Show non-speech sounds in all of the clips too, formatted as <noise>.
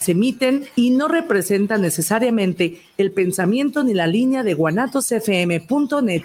se emiten y no representan necesariamente el pensamiento ni la línea de guanatosfm.net.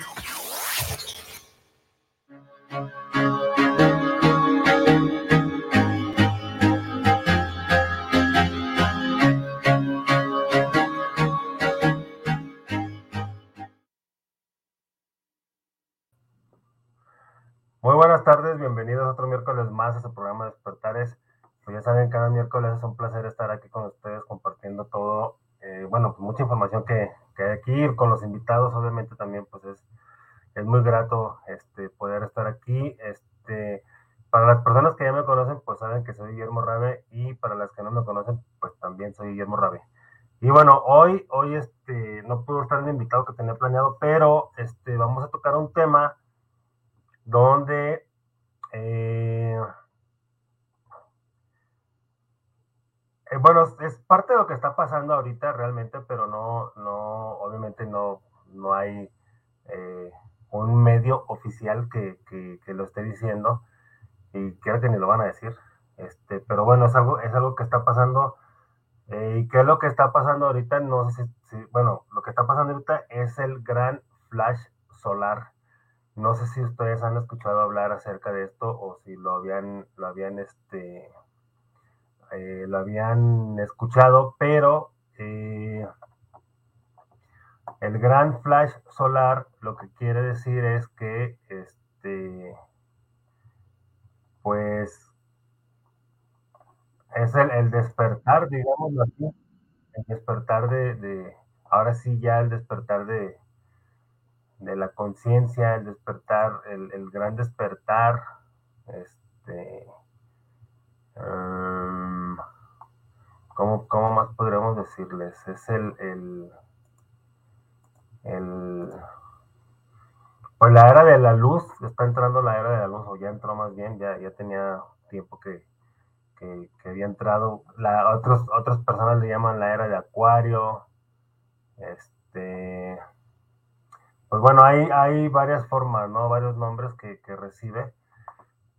Muy buenas tardes, bienvenidos otro miércoles más a su programa Despertares pues ya saben, cada miércoles es un placer estar aquí con ustedes compartiendo todo, eh, bueno, pues mucha información que, que, hay aquí, con los invitados, obviamente también pues es, es muy grato este, poder estar aquí. Este, para las personas que ya me conocen, pues saben que soy Guillermo Rabe y para las que no me conocen, pues también soy Guillermo Rabe. Y bueno, hoy, hoy este, no pudo estar el invitado que tenía planeado, pero este, vamos a tocar un tema donde... Eh, Eh, bueno, es parte de lo que está pasando ahorita realmente, pero no, no, obviamente no, no hay eh, un medio oficial que, que, lo esté diciendo y creo que ni lo van a decir. Este, pero bueno, es algo, es algo que está pasando. Eh, ¿Y qué es lo que está pasando ahorita? No sé si, bueno, lo que está pasando ahorita es el gran flash solar. No sé si ustedes han escuchado hablar acerca de esto o si lo habían, lo habían este, eh, lo habían escuchado, pero eh, el gran flash solar lo que quiere decir es que este pues es el, despertar, digámoslo el despertar de, ahora sí ya el despertar de, de la conciencia, el despertar, el, el, gran despertar, este, Um, ¿cómo, más podríamos decirles? Es el, el, el, pues la era de la luz, está entrando la era de la luz, o ya entró más bien, ya, ya tenía tiempo que, que, había entrado. La, otros, otras personas le llaman la era de Acuario. Este, pues bueno, hay, hay varias formas, ¿no? Varios nombres que, que recibe,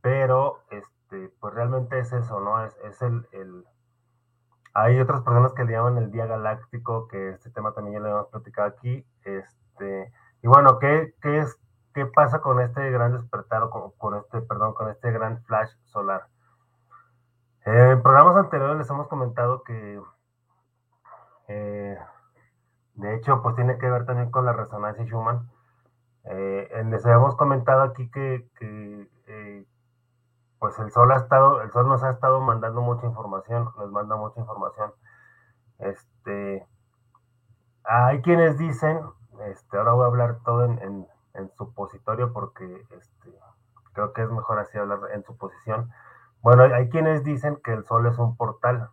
pero este, pues realmente es eso, ¿no? Es, es el, el, Hay otras personas que le llaman el día galáctico, que este tema también ya lo hemos platicado aquí. Este, y bueno, ¿qué, qué es, ¿qué pasa con este gran despertar o con, este, perdón, con este gran flash solar? en programas anteriores les hemos comentado que, eh, de hecho, pues tiene que ver también con la resonancia Schumann. Eh, les habíamos comentado aquí que, que eh, pues el sol ha estado, el sol nos ha estado mandando mucha información, nos manda mucha información. Este, hay quienes dicen, este, ahora voy a hablar todo en, en, supositorio porque este, creo que es mejor así hablar en suposición. Bueno, hay quienes dicen que el sol es un portal,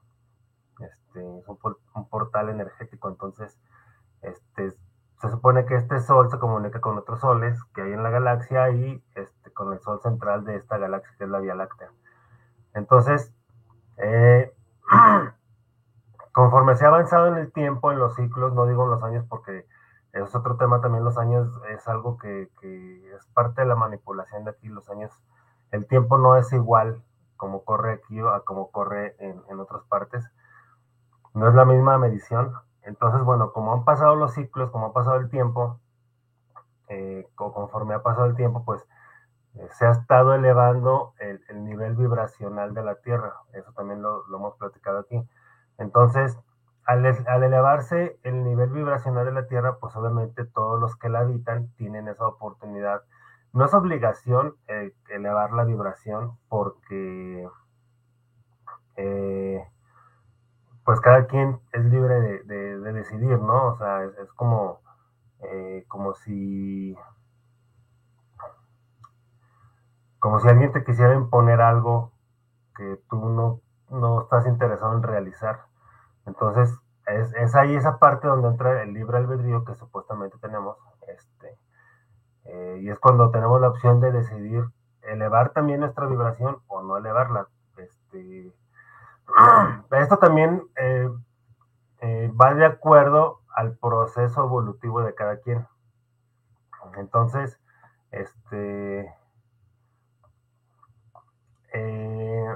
este, es un, un portal energético, entonces, este, se supone que este sol se comunica con otros soles que hay en la galaxia y este, con el sol central de esta galaxia que es la Vía Láctea. Entonces, eh, <clears throat> conforme se ha avanzado en el tiempo, en los ciclos, no digo en los años porque es otro tema también, los años es algo que, es parte de la manipulación de aquí, los años, el tiempo no es igual como corre aquí a como corre en, en otras partes, no es la misma medición, entonces, bueno, como han pasado los ciclos, como ha pasado el tiempo, eh, conforme ha pasado el tiempo, pues eh, se ha estado elevando el, nivel vibracional de la Tierra. Eso también lo, hemos platicado aquí. Entonces, al, elevarse el nivel vibracional de la Tierra, pues obviamente todos los que la habitan tienen esa oportunidad. No es obligación eh, elevar la vibración porque pues cada quien es libre de, decidir, ¿no? O sea, es, como, eh, como si, como si alguien te quisiera imponer algo que tú no, no estás interesado en realizar. Entonces, es, ahí esa parte donde entra el libre albedrío que supuestamente tenemos, este, eh, y es cuando tenemos la opción de decidir elevar también nuestra vibración o no elevarla. Este, <clears throat> esto también eh, eh, va de acuerdo al proceso evolutivo de cada quien. Entonces, este, eh,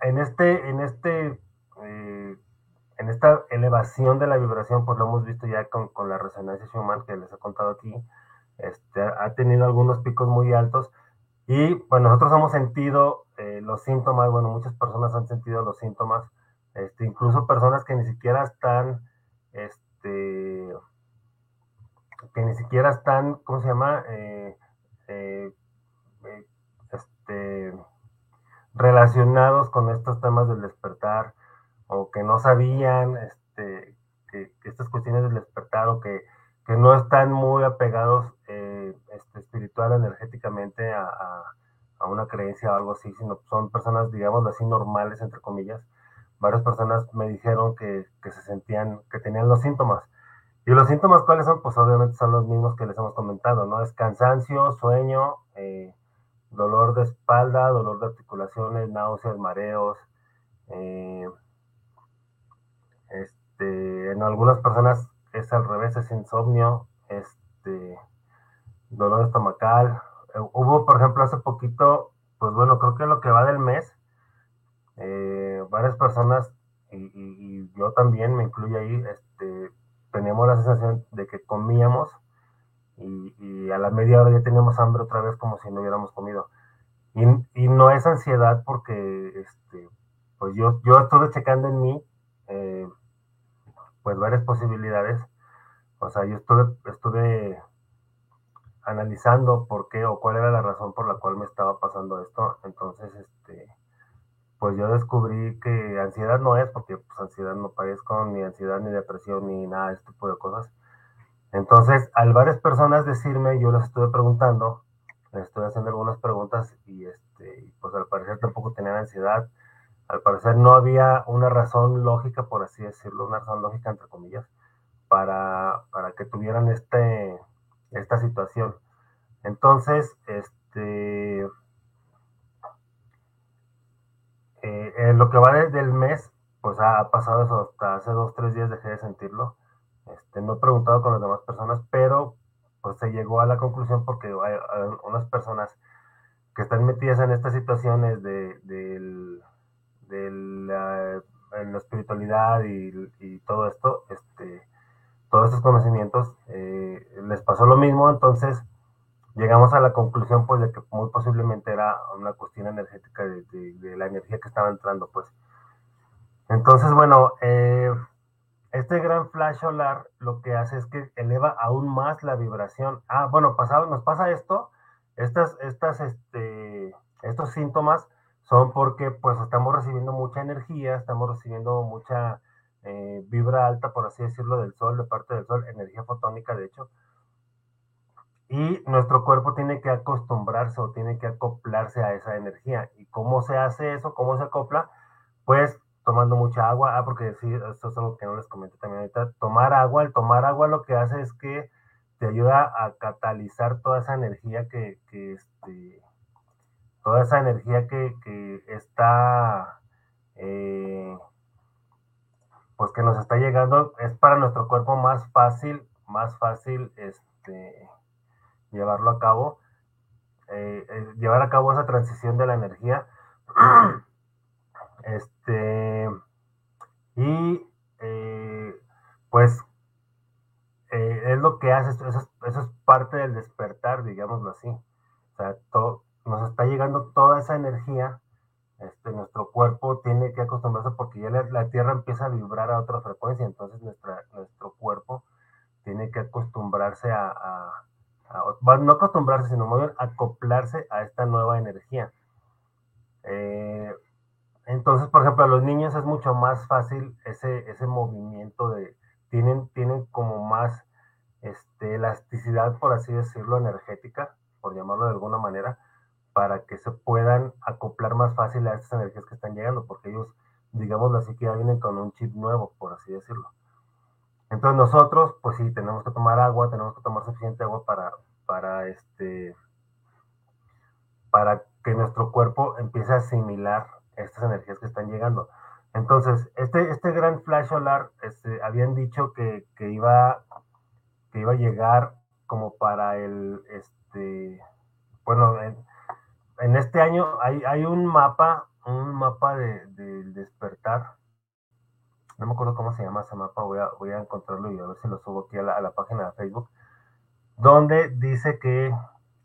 en este, en este, eh, en esta elevación de la vibración, pues lo hemos visto ya con, con la resonancia Schumann que les he contado aquí, este, ha tenido algunos picos muy altos y bueno, nosotros hemos sentido eh, los síntomas, bueno, muchas personas han sentido los síntomas, este, incluso personas que ni siquiera están, este, que ni siquiera están, ¿cómo se llama? Este, relacionados con estos temas del despertar o que no sabían este, que, estas cuestiones del despertar o que, que no están muy apegados eh, este, espiritual, energéticamente a, a, una creencia o algo así, sino son personas, digamos así, normales, entre comillas. Varias personas me dijeron que, que se sentían, que tenían los síntomas. Y los síntomas, ¿cuáles son? Pues obviamente son los mismos que les hemos comentado, ¿no? Es cansancio, sueño, eh, dolor de espalda, dolor de articulaciones, náuseas, mareos. Eh, este, en algunas personas es al revés, es insomnio, este, dolor estomacal. Eh, hubo, por ejemplo, hace poquito, pues bueno, creo que lo que va del mes, eh, varias personas, y, yo también me incluyo ahí, este, teníamos la sensación de que comíamos y, a la media hora ya teníamos hambre otra vez como si no hubiéramos comido. Y, no es ansiedad porque, este, pues yo, yo estuve checando en mí, eh, pues varias posibilidades. O sea, yo estuve, estuve analizando por qué o cuál era la razón por la cual me estaba pasando esto. Entonces, este, pues yo descubrí que ansiedad no es, porque pues ansiedad no padezco ni ansiedad ni depresión ni nada de este tipo de cosas. Entonces, al varias personas decirme, yo les estuve preguntando, les estuve haciendo algunas preguntas y este, pues al parecer tampoco tenían ansiedad. Al parecer no había una razón lógica, por así decirlo, una razón lógica entre comillas, para, para que tuvieran este, esta situación. Entonces, este, eh, en lo que va desde el mes, pues ha pasado eso, hasta hace dos, tres días dejé de sentirlo este, no he preguntado con las demás personas, pero pues se llegó a la conclusión porque hay, unas personas que están metidas en estas situaciones de, la, en la espiritualidad y, todo esto, este, todos estos conocimientos, eh, les pasó lo mismo, entonces llegamos a la conclusión pues de que muy posiblemente era una cuestión energética de, de la energía que estaba entrando pues. Entonces, bueno, eh, este gran flash solar lo que hace es que eleva aún más la vibración. Ah, bueno, pasado, nos pasa esto, estas, estas, este, estos síntomas son porque pues estamos recibiendo mucha energía, estamos recibiendo mucha eh, vibra alta, por así decirlo, del sol, de parte del sol, energía fotónica, de hecho. Y nuestro cuerpo tiene que acostumbrarse o tiene que acoplarse a esa energía. ¿Y cómo se hace eso? ¿Cómo se acopla? Pues tomando mucha agua. Ah, porque sí, esto es algo que no les comenté también ahorita. Tomar agua, el tomar agua lo que hace es que te ayuda a catalizar toda esa energía que, que este, toda esa energía que, que está, eh, pues que nos está llegando, es para nuestro cuerpo más fácil, más fácil, este, llevarlo a cabo, eh, eh, llevar a cabo esa transición de la energía. <clears throat> Este, y eh, pues eh, es lo que hace, eso es, parte del despertar, digámoslo así. O sea, nos está llegando toda esa energía, este, nuestro cuerpo tiene que acostumbrarse porque ya la, Tierra empieza a vibrar a otra frecuencia, entonces nuestro cuerpo tiene que acostumbrarse a, no acostumbrarse, sino más acoplarse a esta nueva energía. Eh, entonces, por ejemplo, a los niños es mucho más fácil ese, ese movimiento de, tienen, tienen como más este, elasticidad, por así decirlo, energética, por llamarlo de alguna manera, para que se puedan acoplar más fácil a estas energías que están llegando, porque ellos, digámoslo así, que ya vienen con un chip nuevo, por así decirlo. Entonces nosotros, pues sí, tenemos que tomar agua, tenemos que tomar suficiente agua para, para este, para que nuestro cuerpo empiece a asimilar estas energías que están llegando. Entonces, este, este gran flash solar, este, habían dicho que, que, iba, que iba a llegar como para el, este, bueno, en, este año hay, hay un mapa un mapa del de despertar. No me acuerdo cómo se llama ese mapa, voy a, voy a encontrarlo y a ver si lo subo aquí a la, página de Facebook, donde dice que,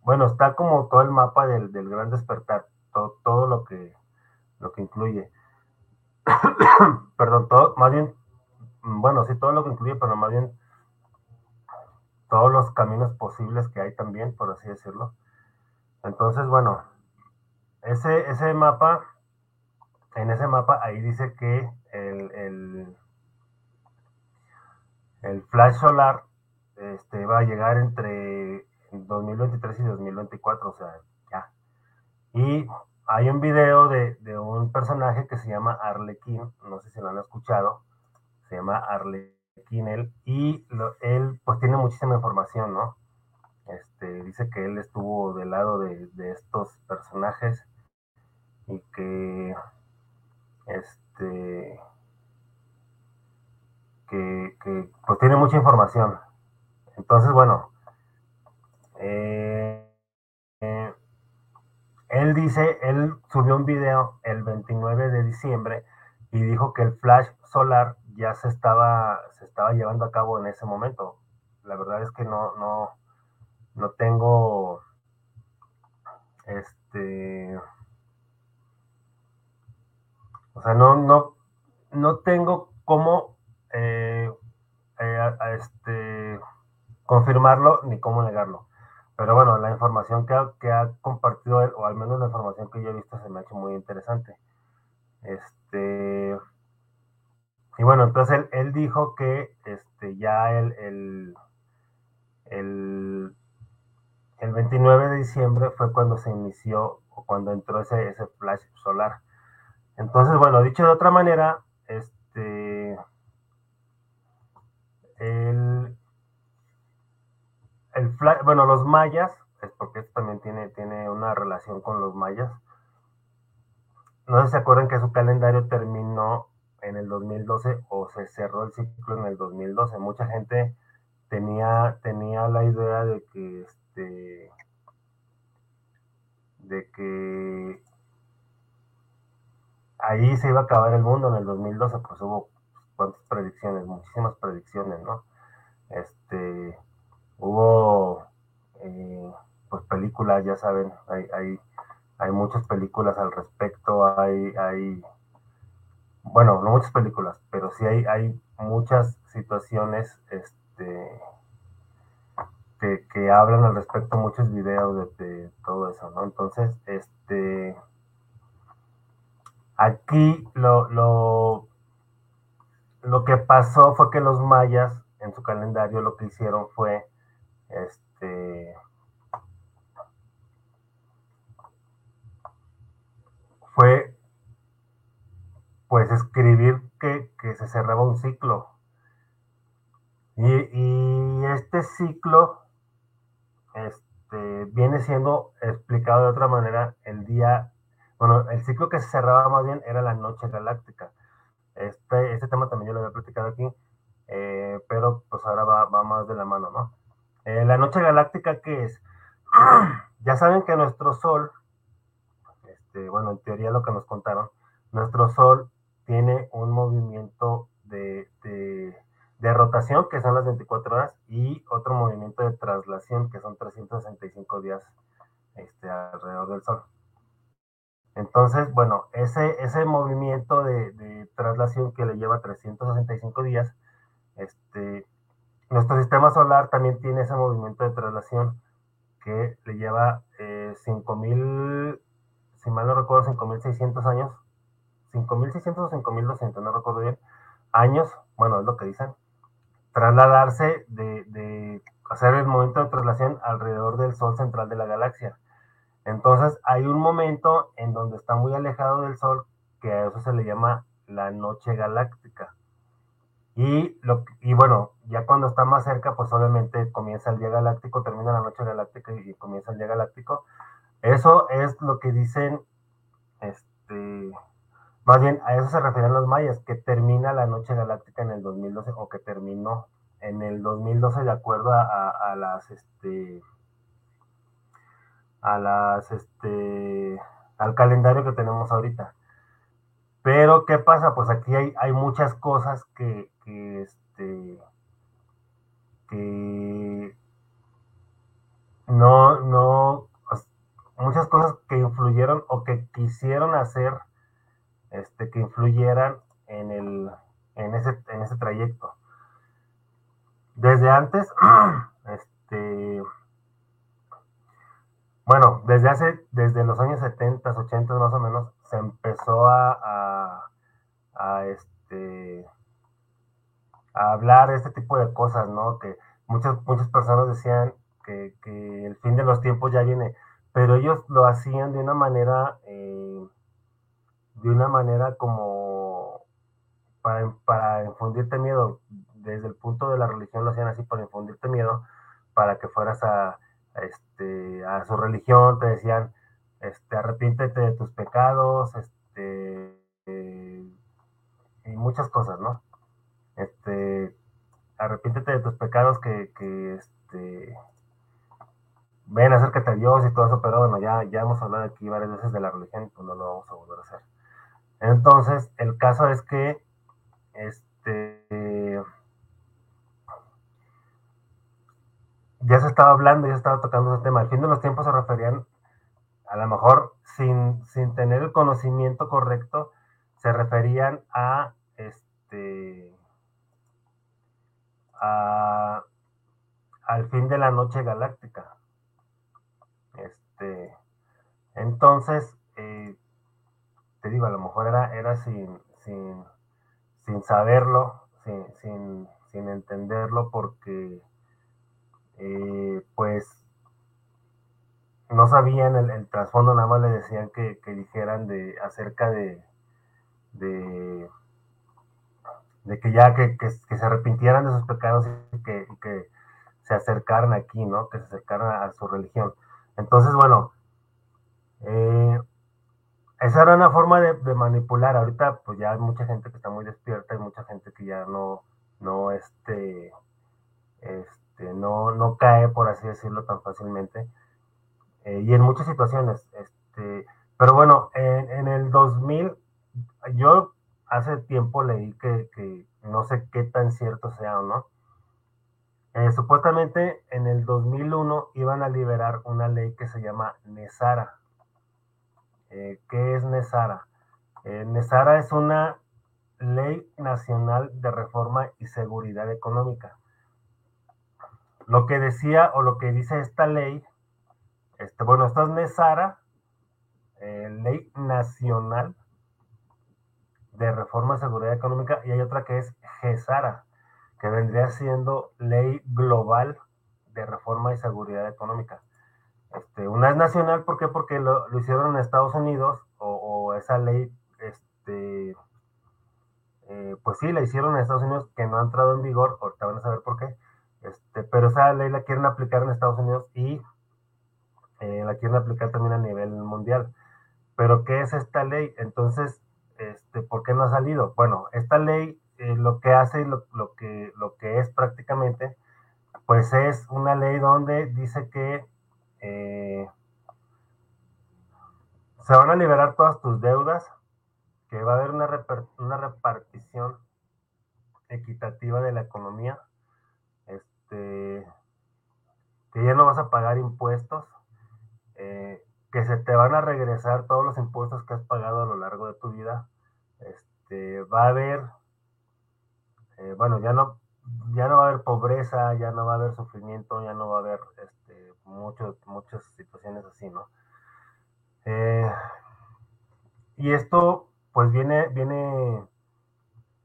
bueno, está como todo el mapa del, del gran despertar, todo lo que lo que incluye. <coughs> Perdón, todo, más bien, bueno, sí, todo lo que incluye, pero más bien todos los caminos posibles que hay también, por así decirlo. Entonces, bueno, ese, ese mapa, en ese mapa ahí dice que el, el, el flash solar este, va a llegar entre 2023 y 2024, o sea, ya. Y hay un video de, un personaje que se llama Arlequín, no sé si lo han escuchado, se llama Arlequín él, y él pues tiene muchísima información, ¿no? Este, dice que él estuvo del lado de, estos personajes y que este que, que, pues tiene mucha información. Entonces, bueno, eh, él dice, él subió un video el 29 de diciembre y dijo que el flash solar ya se estaba, se estaba llevando a cabo en ese momento. La verdad es que no, no, no tengo este o sea no no no tengo cómo eh, eh, este confirmarlo ni cómo negarlo pero bueno, la información que ha, que ha compartido él, o al menos la información que yo he visto, se me ha hecho muy interesante. Este. Y bueno, entonces él, él dijo que este, ya el, el, el, el, 29 de diciembre fue cuando se inició o cuando entró ese, ese flash solar. Entonces, bueno, dicho de otra manera, este, el, el bueno, los mayas, es porque esto también tiene, tiene una relación con los mayas. No sé si se acuerdan que su calendario terminó en el 2012 o se cerró el ciclo en el 2012. Mucha gente tenía, tenía la idea de que este de que ahí se iba a acabar el mundo en el 2012, pues hubo cuántas predicciones, muchísimas predicciones, ¿no? Este, Hubo eh, pues películas, ya saben, hay, hay, hay, muchas películas al respecto, hay, hay, bueno, no muchas películas, pero sí hay, hay muchas situaciones este, que, hablan al respecto, muchos videos de, todo eso, ¿no? Entonces, este, aquí lo, lo, lo que pasó fue que los mayas en su calendario lo que hicieron fue este. Fue. Pues escribir que, se cerraba un ciclo. Y, este ciclo este, viene siendo explicado de otra manera el día, bueno, el ciclo que se cerraba más bien era la noche galáctica. Este, este tema también yo lo había platicado aquí, eh, pero pues ahora va, va, más de la mano, ¿no? Eh, la noche galáctica, ¿qué es? <clears throat> ya saben que nuestro Sol, este, bueno, en teoría lo que nos contaron, nuestro Sol tiene un movimiento de, rotación, que son las 24 horas, y otro movimiento de traslación, que son 365 días este, alrededor del Sol. Entonces, bueno, ese, movimiento de, de traslación que le lleva 365 días, este, nuestro sistema solar también tiene ese movimiento de traslación que le lleva eh, 5.000, si mal no recuerdo, 5.600 años, 5.600 o 5.200, no recuerdo bien, años, bueno, es lo que dicen, trasladarse de, de hacer el movimiento de traslación alrededor del Sol central de la galaxia. Entonces hay un momento en donde está muy alejado del Sol, que a eso se le llama la noche galáctica. Y, lo, y bueno, ya cuando está más cerca, pues obviamente comienza el día galáctico, termina la noche galáctica y comienza el día galáctico. Eso es lo que dicen, este, más bien a eso se refieren los mayas, que termina la noche galáctica en el 2012 o que terminó en el 2012 de acuerdo a, a las, este, a las, este, al calendario que tenemos ahorita. Pero, ¿qué pasa? Pues aquí hay, hay muchas cosas que, que, este, que no, no, muchas cosas que influyeron o que quisieron hacer, este, que influyeran en el, en ese, en ese trayecto. Desde antes, <clears throat> este, bueno, desde hace, desde los años 70, 80 más o menos, se empezó a, a, este, hablar de este tipo de cosas, ¿no? Que muchas, muchas personas decían que, el fin de los tiempos ya viene, pero ellos lo hacían de una manera, eh, de una manera como para, para infundirte miedo, desde el punto de la religión lo hacían así para infundirte miedo, para que fueras a, este, a su religión, te decían, este, arrepiéntete de tus pecados, este, y muchas cosas, ¿no? Este, arrepiéntete de tus pecados que, que este, ven, acércate a Dios y todo eso, pero bueno, ya, ya hemos hablado aquí varias veces de la religión pues no lo vamos a volver a hacer. Entonces, el caso es que, este, ya se estaba hablando, ya se estaba tocando ese tema. Al fin de los tiempos se referían, a lo mejor sin, sin tener el conocimiento correcto, se referían a este al fin de la noche galáctica. Este, entonces, eh, te digo, a lo mejor era, era sin, sin, sin saberlo, sin, sin, sin entenderlo, porque eh, pues no sabían el, trasfondo, nada más le decían que, dijeran de acerca de, que ya que, se arrepintieran de sus pecados y que, se acercaran aquí, ¿no? Que se acercaran a, su religión. Entonces, bueno, eh, esa era una forma de, de, manipular. Ahorita, pues ya hay mucha gente que está muy despierta, hay mucha gente que ya no, no, este, este no, no cae, por así decirlo, tan fácilmente. Eh, y en muchas situaciones. Este, pero bueno, en, el 2000, yo hace tiempo leí que, no sé qué tan cierto sea o no. Eh, supuestamente en el 2001 iban a liberar una ley que se llama Nesara. Eh, ¿Qué es Nesara? Nesara es una ley nacional de reforma y seguridad económica. Lo que decía o lo que dice esta ley, este, bueno, esta es NESARA, eh, Ley Nacional de Reforma de Seguridad Económica, y hay otra que es GESARA, que vendría siendo Ley Global de Reforma y Seguridad Económica. Este, una es nacional, ¿por qué? Porque lo, hicieron en Estados Unidos, o, esa ley, este, eh, pues sí, la hicieron en Estados Unidos, que no ha entrado en vigor, ahorita van a saber por qué, este, pero esa ley la quieren aplicar en Estados Unidos y eh, la quieren aplicar también a nivel mundial. Pero ¿qué es esta ley? Entonces, este, ¿por qué no ha salido? Bueno, esta ley eh, lo que hace, lo, lo, que, lo que es prácticamente, pues es una ley donde dice que eh, se van a liberar todas tus deudas, que va a haber una, una repartición equitativa de la economía, este, que ya no vas a pagar impuestos, eh, que se te van a regresar todos los impuestos que has pagado a lo largo de tu vida. Este, va a haber, eh, bueno, ya no, ya no va a haber pobreza, ya no va a haber sufrimiento, ya no va a haber este, muchas situaciones así, ¿no? Eh, y esto, pues viene, viene,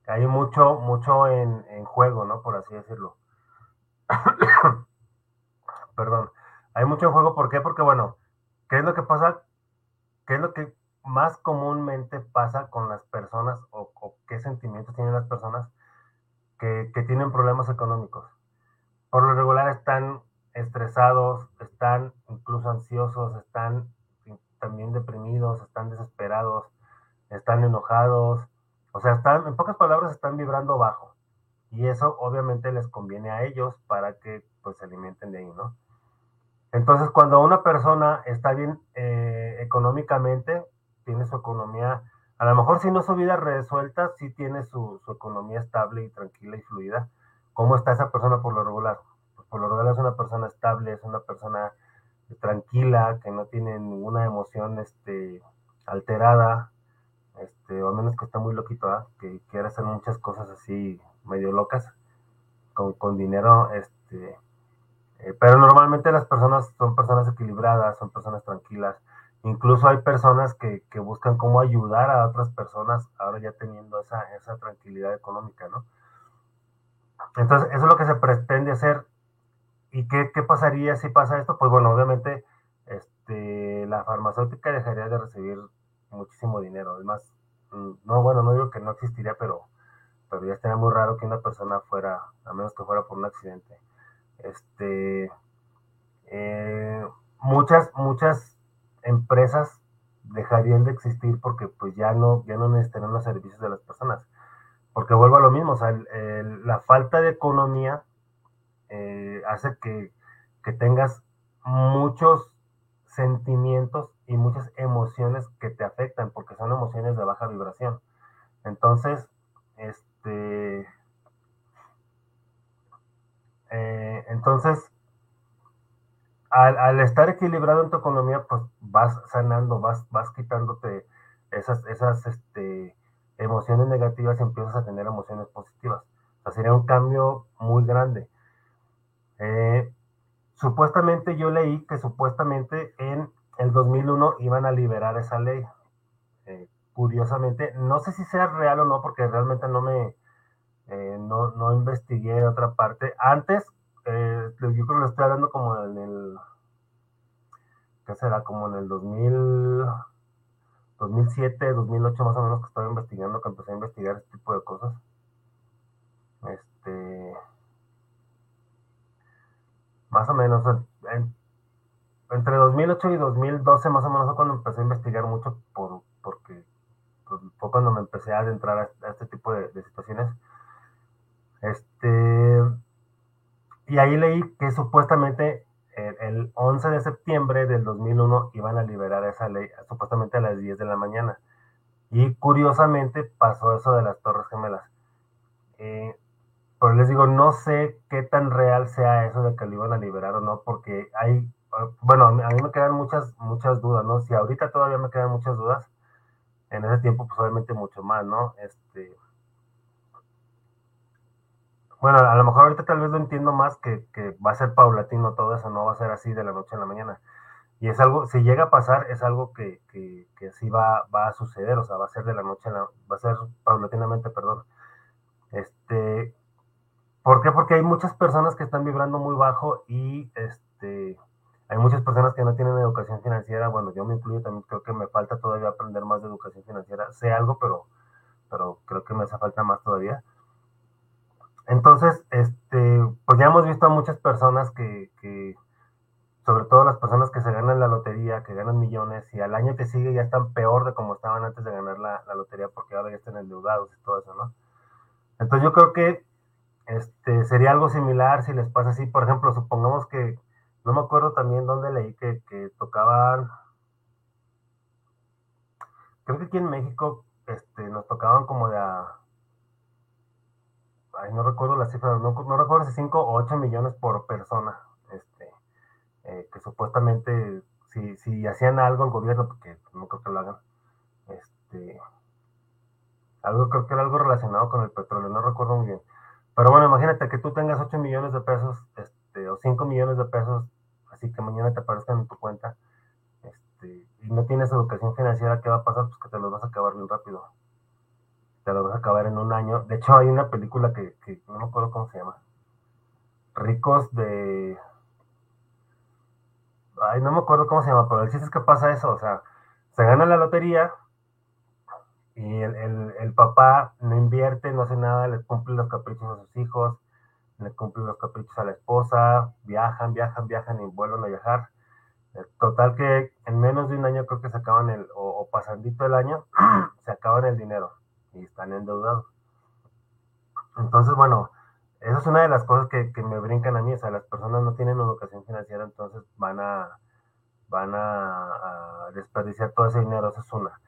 hay mucho, mucho en, en juego, ¿no? Por así decirlo. <coughs> Perdón. Hay mucho en juego. ¿Por qué? Porque, bueno, ¿qué es lo que pasa? ¿Qué es lo que más comúnmente pasa con las personas o, qué sentimientos tienen las personas que, tienen problemas económicos? Por lo regular están estresados, están incluso ansiosos, están también deprimidos, están desesperados, están enojados, o sea, están, en pocas palabras, están vibrando bajo y eso obviamente les conviene a ellos para que pues se alimenten de ahí, ¿no? Entonces, cuando una persona está bien eh, económicamente, tiene su economía a lo mejor si no su vida resuelta, sí tiene su, economía estable y tranquila y fluida. ¿Cómo está esa persona por lo regular? Pues por lo regular es una persona estable, es una persona tranquila, que no tiene ninguna emoción este, alterada, este, o a menos que está muy loquito, que quiere hacer muchas cosas así medio locas, con, con dinero, este, eh, pero normalmente las personas son personas equilibradas, son personas tranquilas, incluso hay personas que, que, buscan cómo ayudar a otras personas, ahora ya teniendo esa, esa tranquilidad económica, ¿no? Entonces, eso es lo que se pretende hacer. ¿Y qué, qué pasaría si pasa esto? Pues bueno, obviamente, este, la farmacéutica dejaría de recibir muchísimo dinero. Además, mm, no, bueno, no digo que no existiría, pero, pero ya estaría muy raro que una persona fuera, a menos que fuera por un accidente. Este, eh, muchas, muchas empresas dejarían de existir porque pues ya no, ya no necesitan los servicios de las personas. Porque vuelvo a lo mismo, o sea, la falta de economía eh, hace que, que tengas muchos sentimientos y muchas emociones que te afectan porque son emociones de baja vibración. Entonces, este, eh, entonces, al, estar equilibrado en tu economía, pues vas sanando, vas, vas quitándote esas, esas este, emociones negativas y empiezas a tener emociones positivas. O sea, sería un cambio muy grande. Eh, supuestamente yo leí que supuestamente en el 2001 iban a liberar esa ley. Eh, curiosamente, no sé si sea real o no, porque realmente no me, eh, no, no, investigué otra parte. Antes, eh, yo creo que estoy hablando como en el, ¿qué será? Como en el 2000, 2007, 2008 más o menos que estaba investigando, que empecé a investigar este tipo de cosas. Este, más o menos, en, entre 2008 y 2012 más o menos fue cuando empecé a investigar mucho por, porque pues, fue cuando me empecé a adentrar a, este tipo de, situaciones. Este, y ahí leí que supuestamente el, el, 11 de septiembre del 2001 iban a liberar esa ley supuestamente a las 10 de la mañana. Y curiosamente pasó eso de las Torres Gemelas. Eh, pero les digo, no sé qué tan real sea eso de que lo iban a liberar o no, porque hay bueno, a mí me quedan muchas, muchas dudas, ¿no? Si ahorita todavía me quedan muchas dudas, en ese tiempo, pues obviamente mucho más, ¿no? Este. Bueno, a lo mejor ahorita tal vez lo entiendo más que, que va a ser paulatino todo eso, no va a ser así de la noche a la mañana. Y es algo, si llega a pasar, es algo que, que, que sí va, va a suceder, o sea, va a ser de la noche a la, va a ser paulatinamente, perdón. Este, ¿por qué? Porque hay muchas personas que están vibrando muy bajo y este, hay muchas personas que no tienen educación financiera, bueno, yo me incluyo también, creo que me falta todavía aprender más de educación financiera, sé algo, pero, pero creo que me hace falta más todavía. Entonces, este, pues ya hemos visto a muchas personas que, sobre todo las personas que se ganan la lotería, que ganan millones, y al año que sigue ya están peor de como estaban antes de ganar la, lotería, porque ahora ya están endeudados y todo eso, ¿no? Entonces yo creo que este, sería algo similar si les pasa así, por ejemplo, supongamos que no me acuerdo también dónde leí que, que tocaban. Creo que aquí en México este, nos tocaban como de a. Ay, no recuerdo la cifra, no, no recuerdo si 5 o 8 millones por persona. Este, eh, que supuestamente, si, si hacían algo el gobierno, porque no creo que lo hagan, este, algo creo que era algo relacionado con el petróleo, no recuerdo muy bien. Pero bueno, imagínate que tú tengas 8 millones de pesos este, o 5 millones de pesos así que mañana te aparezcan en tu cuenta, este, y no tienes educación financiera, ¿qué va a pasar? Pues que te lo vas a acabar bien rápido. Te lo vas a acabar en un año. De hecho, hay una película que, no me acuerdo cómo se llama. Ricos de... Ay, no me acuerdo cómo se llama, pero el chiste es que pasa eso, o sea, se gana la lotería y el, papá no invierte, no hace nada, le cumple los caprichos a sus hijos, le cumplen los caprichos a la esposa, viajan, viajan, viajan y vuelven a viajar. Total que en menos de un año creo que se acaban el, o, o pasandito el año, <clears throat> se acaban el dinero y están endeudados. Entonces, bueno, eso es una de las cosas que, que, me brincan a mí, o sea, las personas no tienen educación financiera, entonces van a, van a, desperdiciar todo ese dinero, eso es una.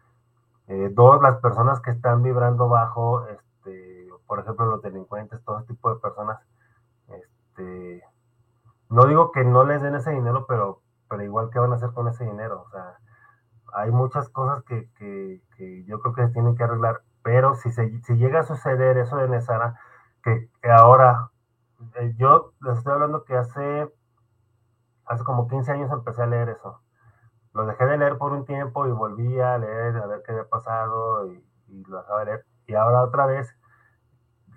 Eh, dos, las personas que están vibrando bajo, este, por ejemplo, los delincuentes, todo ese tipo de personas, este, no digo que no les den ese dinero, pero, pero igual, ¿qué van a hacer con ese dinero? O sea, hay muchas cosas que, que, que yo creo que se tienen que arreglar, pero si, se, si llega a suceder eso de Nesara, que, que ahora, eh, yo les estoy hablando que hace, hace como 15 años empecé a leer eso lo dejé de leer por un tiempo y volví a leer, a ver qué había pasado y, lo dejaba de leer. Y ahora otra vez,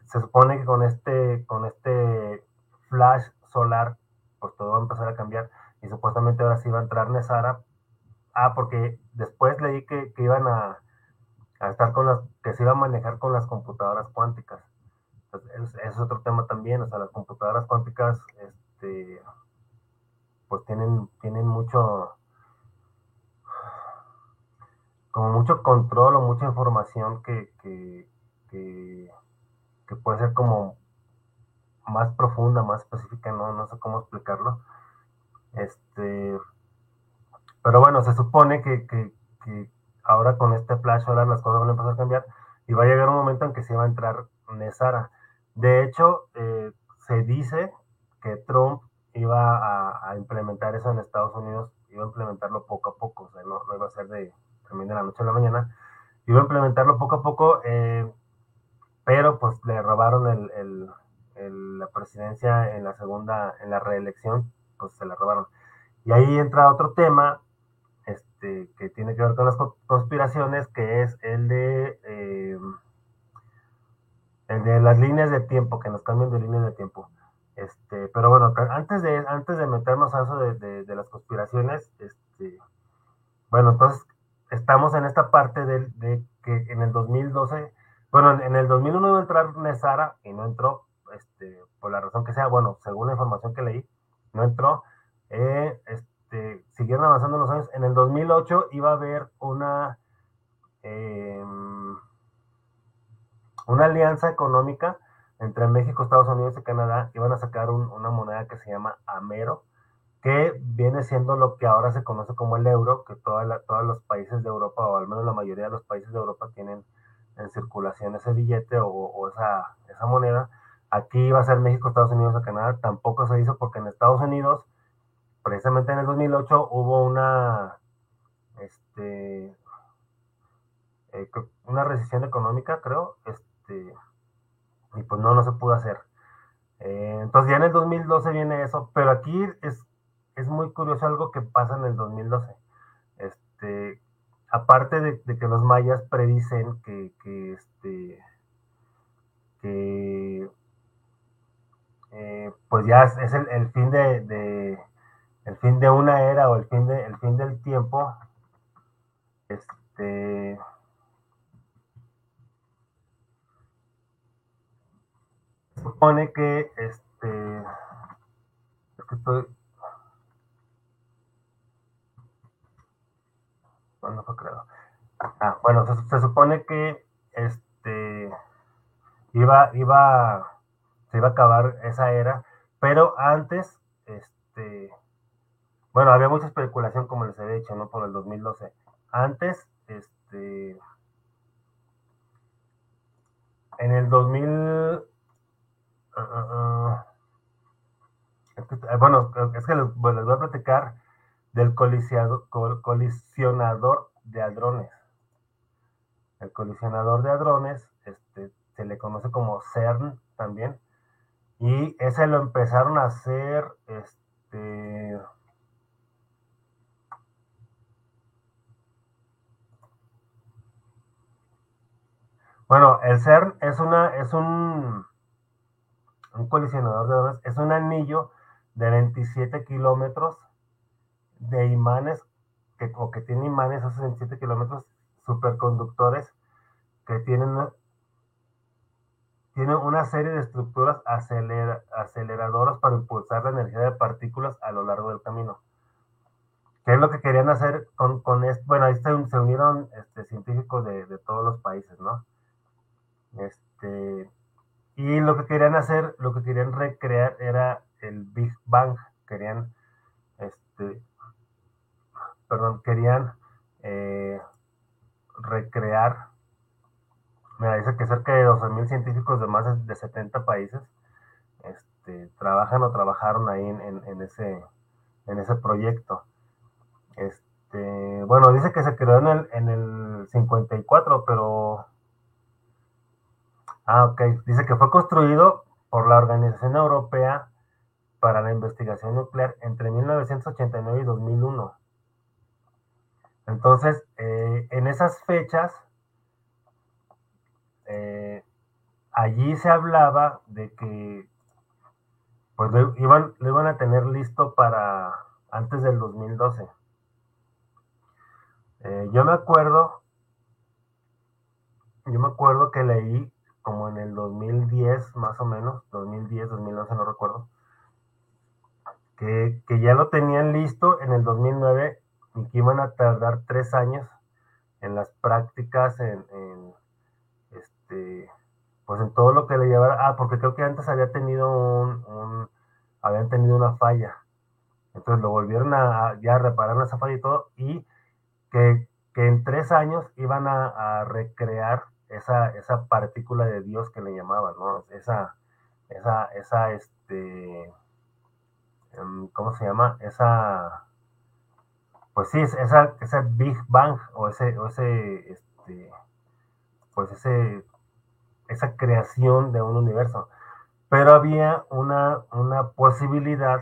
se supone que con este, con este flash solar, pues todo va a empezar a cambiar. Y supuestamente ahora sí va a entrar Nesara. Ah, porque después leí que, que iban a, a, estar con las, que se iba a manejar con las computadoras cuánticas. Entonces, es, otro tema también. O sea, las computadoras cuánticas, este, pues tienen, tienen mucho, como mucho control o mucha información que, que, que, puede ser como más profunda, más específica, no, no sé cómo explicarlo. Este, pero bueno, se supone que ahora con este flash ahora las cosas van a empezar a cambiar y va a llegar un momento en que se va a entrar Nesara. De hecho, eh, se dice que Trump iba a, a, implementar eso en Estados Unidos, iba a implementarlo poco a poco, o sea, no, no iba a ser de, también de la noche a la mañana. Iba a implementarlo poco a poco, eh, pero pues le robaron el, el, el, la presidencia en la segunda, en la reelección, pues se la robaron. Y ahí entra otro tema este, que tiene que ver con las conspiraciones, que es el de, eh, el de las líneas de tiempo, que nos cambian de líneas de tiempo. Este, pero bueno, antes de, antes de meternos a eso de, de, las conspiraciones, este, bueno, entonces estamos en esta parte de, que en el 2012, bueno, en el 2001 iba a entrar Nesara y no entró, este, por la razón que sea, bueno, según la información que leí, no entró. Este, siguieron avanzando los años. En el 2008 iba a haber una, eh, una alianza económica entre México, Estados Unidos y Canadá. Iban a sacar un, una moneda que se llama Amero que viene siendo lo que ahora se conoce como el euro, que todos los países de Europa, o al menos la mayoría de los países de Europa, tienen en circulación ese billete o, esa, esa, moneda. Aquí va a ser México, Estados Unidos o Canadá. Tampoco se hizo porque en Estados Unidos, precisamente en el 2008, hubo una, este, eh, una recesión económica, creo, este, y pues no, no se pudo hacer. Eh, entonces ya en el 2012 viene eso, pero aquí es es muy curioso algo que pasa en el 2012. Este, aparte de, que los mayas predicen que, que este, eh, pues ya es, el, fin de, el fin de una era o el fin de el fin del tiempo. Este supone que este es que estoy. Ah, bueno, se, supone que este iba, iba, se iba a acabar esa era, pero antes, este, bueno, había mucha especulación, como les había dicho, ¿no? Por el 2012. Antes, este, en el 2000, uh, uh, es que, bueno, es que les, les voy a platicar del colisionador de hadrones. El colisionador de hadrones este, se le conoce como CERN también. Y ese lo empezaron a hacer este, Bueno, el CERN es una, es un, un colisionador de hadrones, es un anillo de 27 kilómetros de imanes que, o que tiene imanes a 67 kilómetros superconductores que tienen una, una serie de estructuras acelera, aceleradoras para impulsar la energía de partículas a lo largo del camino. ¿Qué es lo que querían hacer con, con esto? Bueno, ahí se, se unieron este, científicos de, de, todos los países, ¿no? Este, y lo que querían hacer, lo que querían recrear era el Big Bang. Querían este, perdón, querían eh, recrear, me dice que cerca de 12.000 científicos de más de 70 países este, trabajan o trabajaron ahí en, ese, en ese proyecto. Este, bueno, dice que se creó en el, en el 54, pero... Ah, ok. Dice que fue construido por la Organización Europea para la Investigación Nuclear entre 1989 y 2001. Entonces, eh, en esas fechas, eh, allí se hablaba de que pues lo iban, a tener listo para antes del 2012. Eh, yo me acuerdo, yo me acuerdo que leí como en el 2010 más o menos, 2010, 2011 no recuerdo, que, que ya lo tenían listo en el 2009 y que iban a tardar tres años en las prácticas, en, este, pues en todo lo que le llevara, ah, porque creo que antes había tenido un, habían tenido una falla, entonces lo volvieron a, ya reparar esa falla y todo, y que, en tres años iban a, recrear esa, esa partícula de Dios que le llamaban, ¿no? Esa, esa, esa, este, em, ¿cómo se llama? Esa, pues sí, esa, esa Big Bang o ese, o ese, este, pues ese, esa creación de un universo. Pero había una, una posibilidad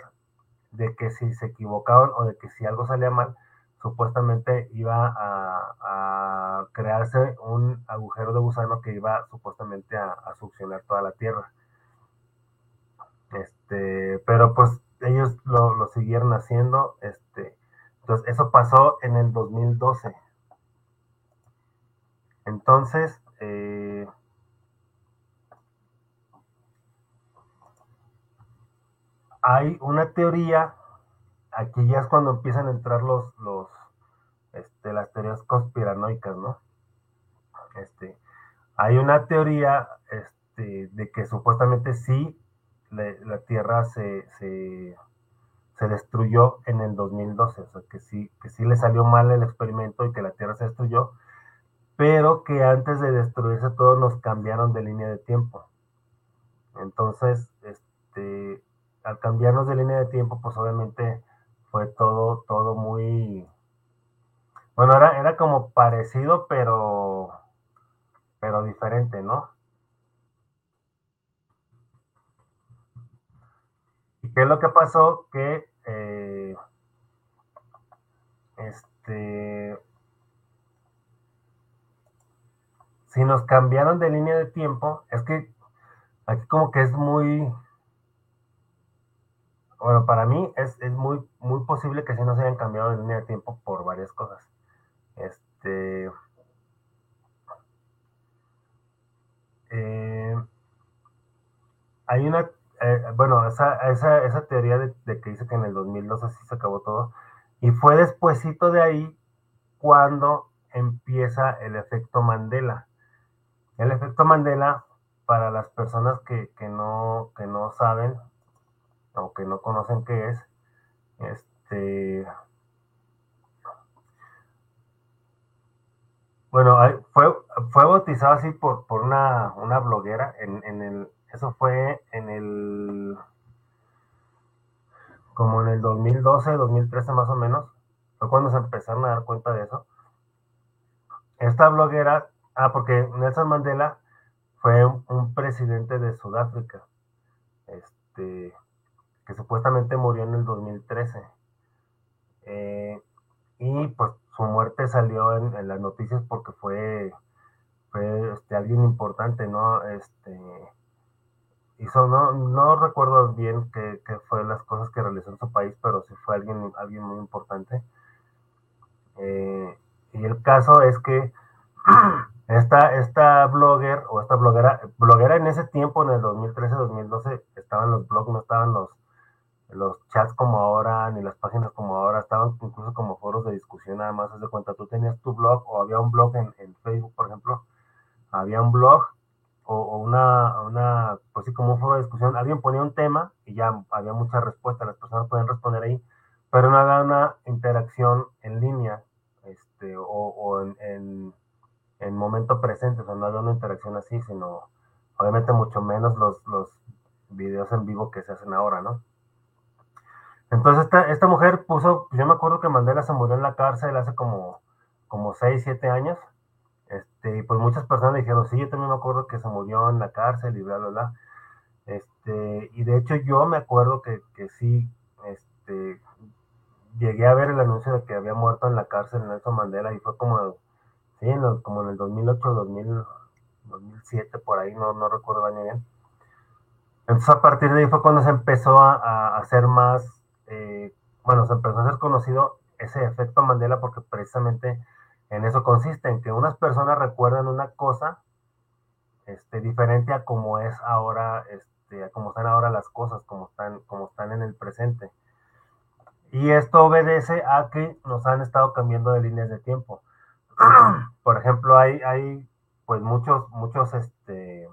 de que si se equivocaban o de que si algo salía mal, supuestamente iba a, crearse un agujero de gusano que iba supuestamente a, a, succionar toda la Tierra. Este, pero pues ellos lo, lo siguieron haciendo, este, entonces, eso pasó en el 2012. Entonces, eh, hay una teoría, aquí ya es cuando empiezan a entrar los, los este, las teorías conspiranoicas, ¿no? Este, hay una teoría este, de que supuestamente sí la, Tierra se, se destruyó en el 2012, o sea, que sí, que sí le salió mal el experimento y que la Tierra se destruyó, pero que antes de destruirse todo nos cambiaron de línea de tiempo. Entonces, este, al cambiarnos de línea de tiempo, pues obviamente fue todo, todo muy, bueno, era, era como parecido, pero, pero diferente, ¿no? ¿Qué es lo que pasó? Que eh, este, si nos cambiaron de línea de tiempo, es que aquí como que es muy, bueno, para mí es, muy, muy posible que si no se hayan cambiado de línea de tiempo por varias cosas. Este, eh, hay una eh, bueno, esa, esa, teoría de, que dice que en el 2002 así se acabó todo, y fue despuesito de ahí cuando empieza el efecto Mandela. El efecto Mandela, para las personas que, no, que no saben o que no conocen qué es, este, bueno, fue, fue bautizado así por, por una, una bloguera en, en el, eso fue en el, como en el 2012, 2013 más o menos, fue cuando se empezaron a dar cuenta de eso. Esta bloguera, ah, porque Nelson Mandela fue un, presidente de Sudáfrica, este, que supuestamente murió en el 2013. Eh, y pues su muerte salió en, las noticias porque fue, fue este, alguien importante, ¿no? Este, hizo, no, no recuerdo bien qué, fue las cosas que realizó en su país, pero sí fue alguien, alguien muy importante. Eh, y el caso es que <clears throat> esta, esta blogger o esta bloguera, bloguera en ese tiempo, en el 2013-2012, estaban los blogs, no estaban los, los chats como ahora, ni las páginas como ahora, estaban incluso como foros de discusión, nada más, haz de cuenta, tú tenías tu blog o había un blog en, en Facebook, por ejemplo, había un blog o, una, una, pues sí, como un foro de discusión, alguien ponía un tema y ya había muchas respuestas, las personas pueden responder ahí, pero no había una interacción en línea, este, o, en, en momento presente, o sea, no había una interacción así, sino obviamente mucho menos los, los videos en vivo que se hacen ahora, ¿no? Entonces esta, esta mujer puso, yo me acuerdo que Mandela se murió en la cárcel hace como, como 6, 7 años, este, y pues muchas personas dijeron, sí, yo también me acuerdo que se murió en la cárcel y bla, bla, bla. Este, y de hecho yo me acuerdo que, que sí, este, llegué a ver el anuncio de que había muerto en la cárcel Nelson Mandela y fue como, sí, como en el 2008, 2000, 2007, por ahí, no, no recuerdo año bien. Entonces a partir de ahí fue cuando se empezó a hacer más, eh, bueno, se empezó a hacer conocido ese efecto Mandela porque precisamente en eso consiste, en que unas personas recuerdan una cosa este, diferente a como es ahora, este, a cómo están ahora las cosas, como están, como están en el presente. Y esto obedece a que nos han estado cambiando de líneas de tiempo. <clears throat> Por ejemplo, hay, hay pues muchos, muchos, este,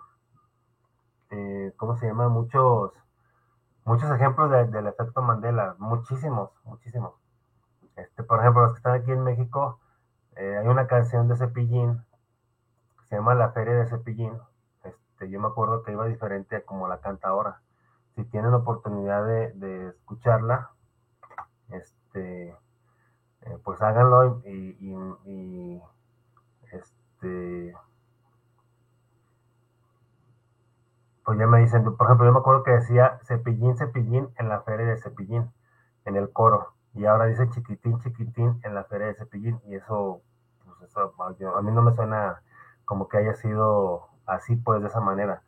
eh, ¿cómo se llama? Muchos, muchos ejemplos del efecto Mandela, muchísimos, muchísimos. Este, por ejemplo, los que están aquí en México, eh, hay una canción de Cepillín que se llama La Feria de Cepillín. Este, yo me acuerdo que iba diferente a como la canta ahora. Si tienen oportunidad de, escucharla, este, eh, pues háganlo y, este, pues ya me dicen, por ejemplo, yo me acuerdo que decía Cepillín, Cepillín en la feria de Cepillín, en el coro y ahora dice chiquitín, chiquitín en la feria de Cepillín, y eso, pues eso a mí no me suena como que haya sido así, pues, de esa manera.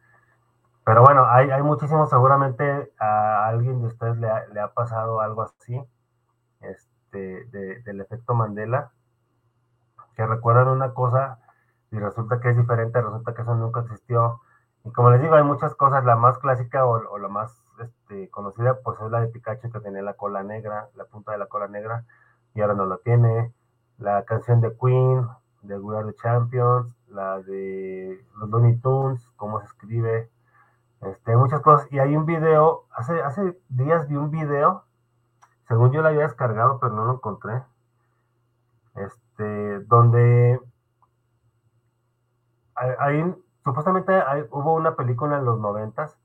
Pero bueno, hay, hay muchísimos, seguramente a alguien de ustedes le ha pasado algo así, este, del efecto Mandela, que recuerdan una cosa y resulta que es diferente, resulta que eso nunca existió. Y como les digo, hay muchas cosas, la más clásica o, o la más este, conocida, pues es la de Pikachu que tenía la cola negra, la punta de la cola negra, y ahora no la tiene. La canción de Queen, de We Are the Champions, la de los Looney Tunes, cómo se escribe, este, muchas cosas. Y hay un video, hace, hace días vi un video, según yo lo había descargado, pero no lo encontré, este, donde hay, supuestamente hubo una película en los noventas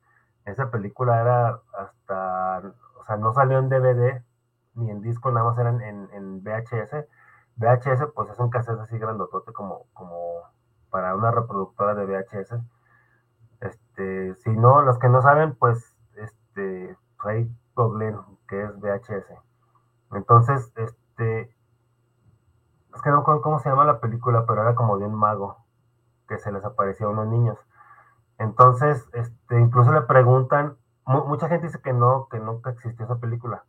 esa película era hasta, o sea, no salió en DVD ni en disco, nada más eran en, VHS. VHS, pues es un cassette así grandotote como, como para una reproductora de VHS. Este, si no, los que no saben, pues, este, pues ahí que es VHS. Entonces, este, es que no cómo se llama la película, pero era como de un mago que se les apareció a unos niños. Entonces, este, incluso le preguntan, mucha gente dice que no, que nunca existió esa película.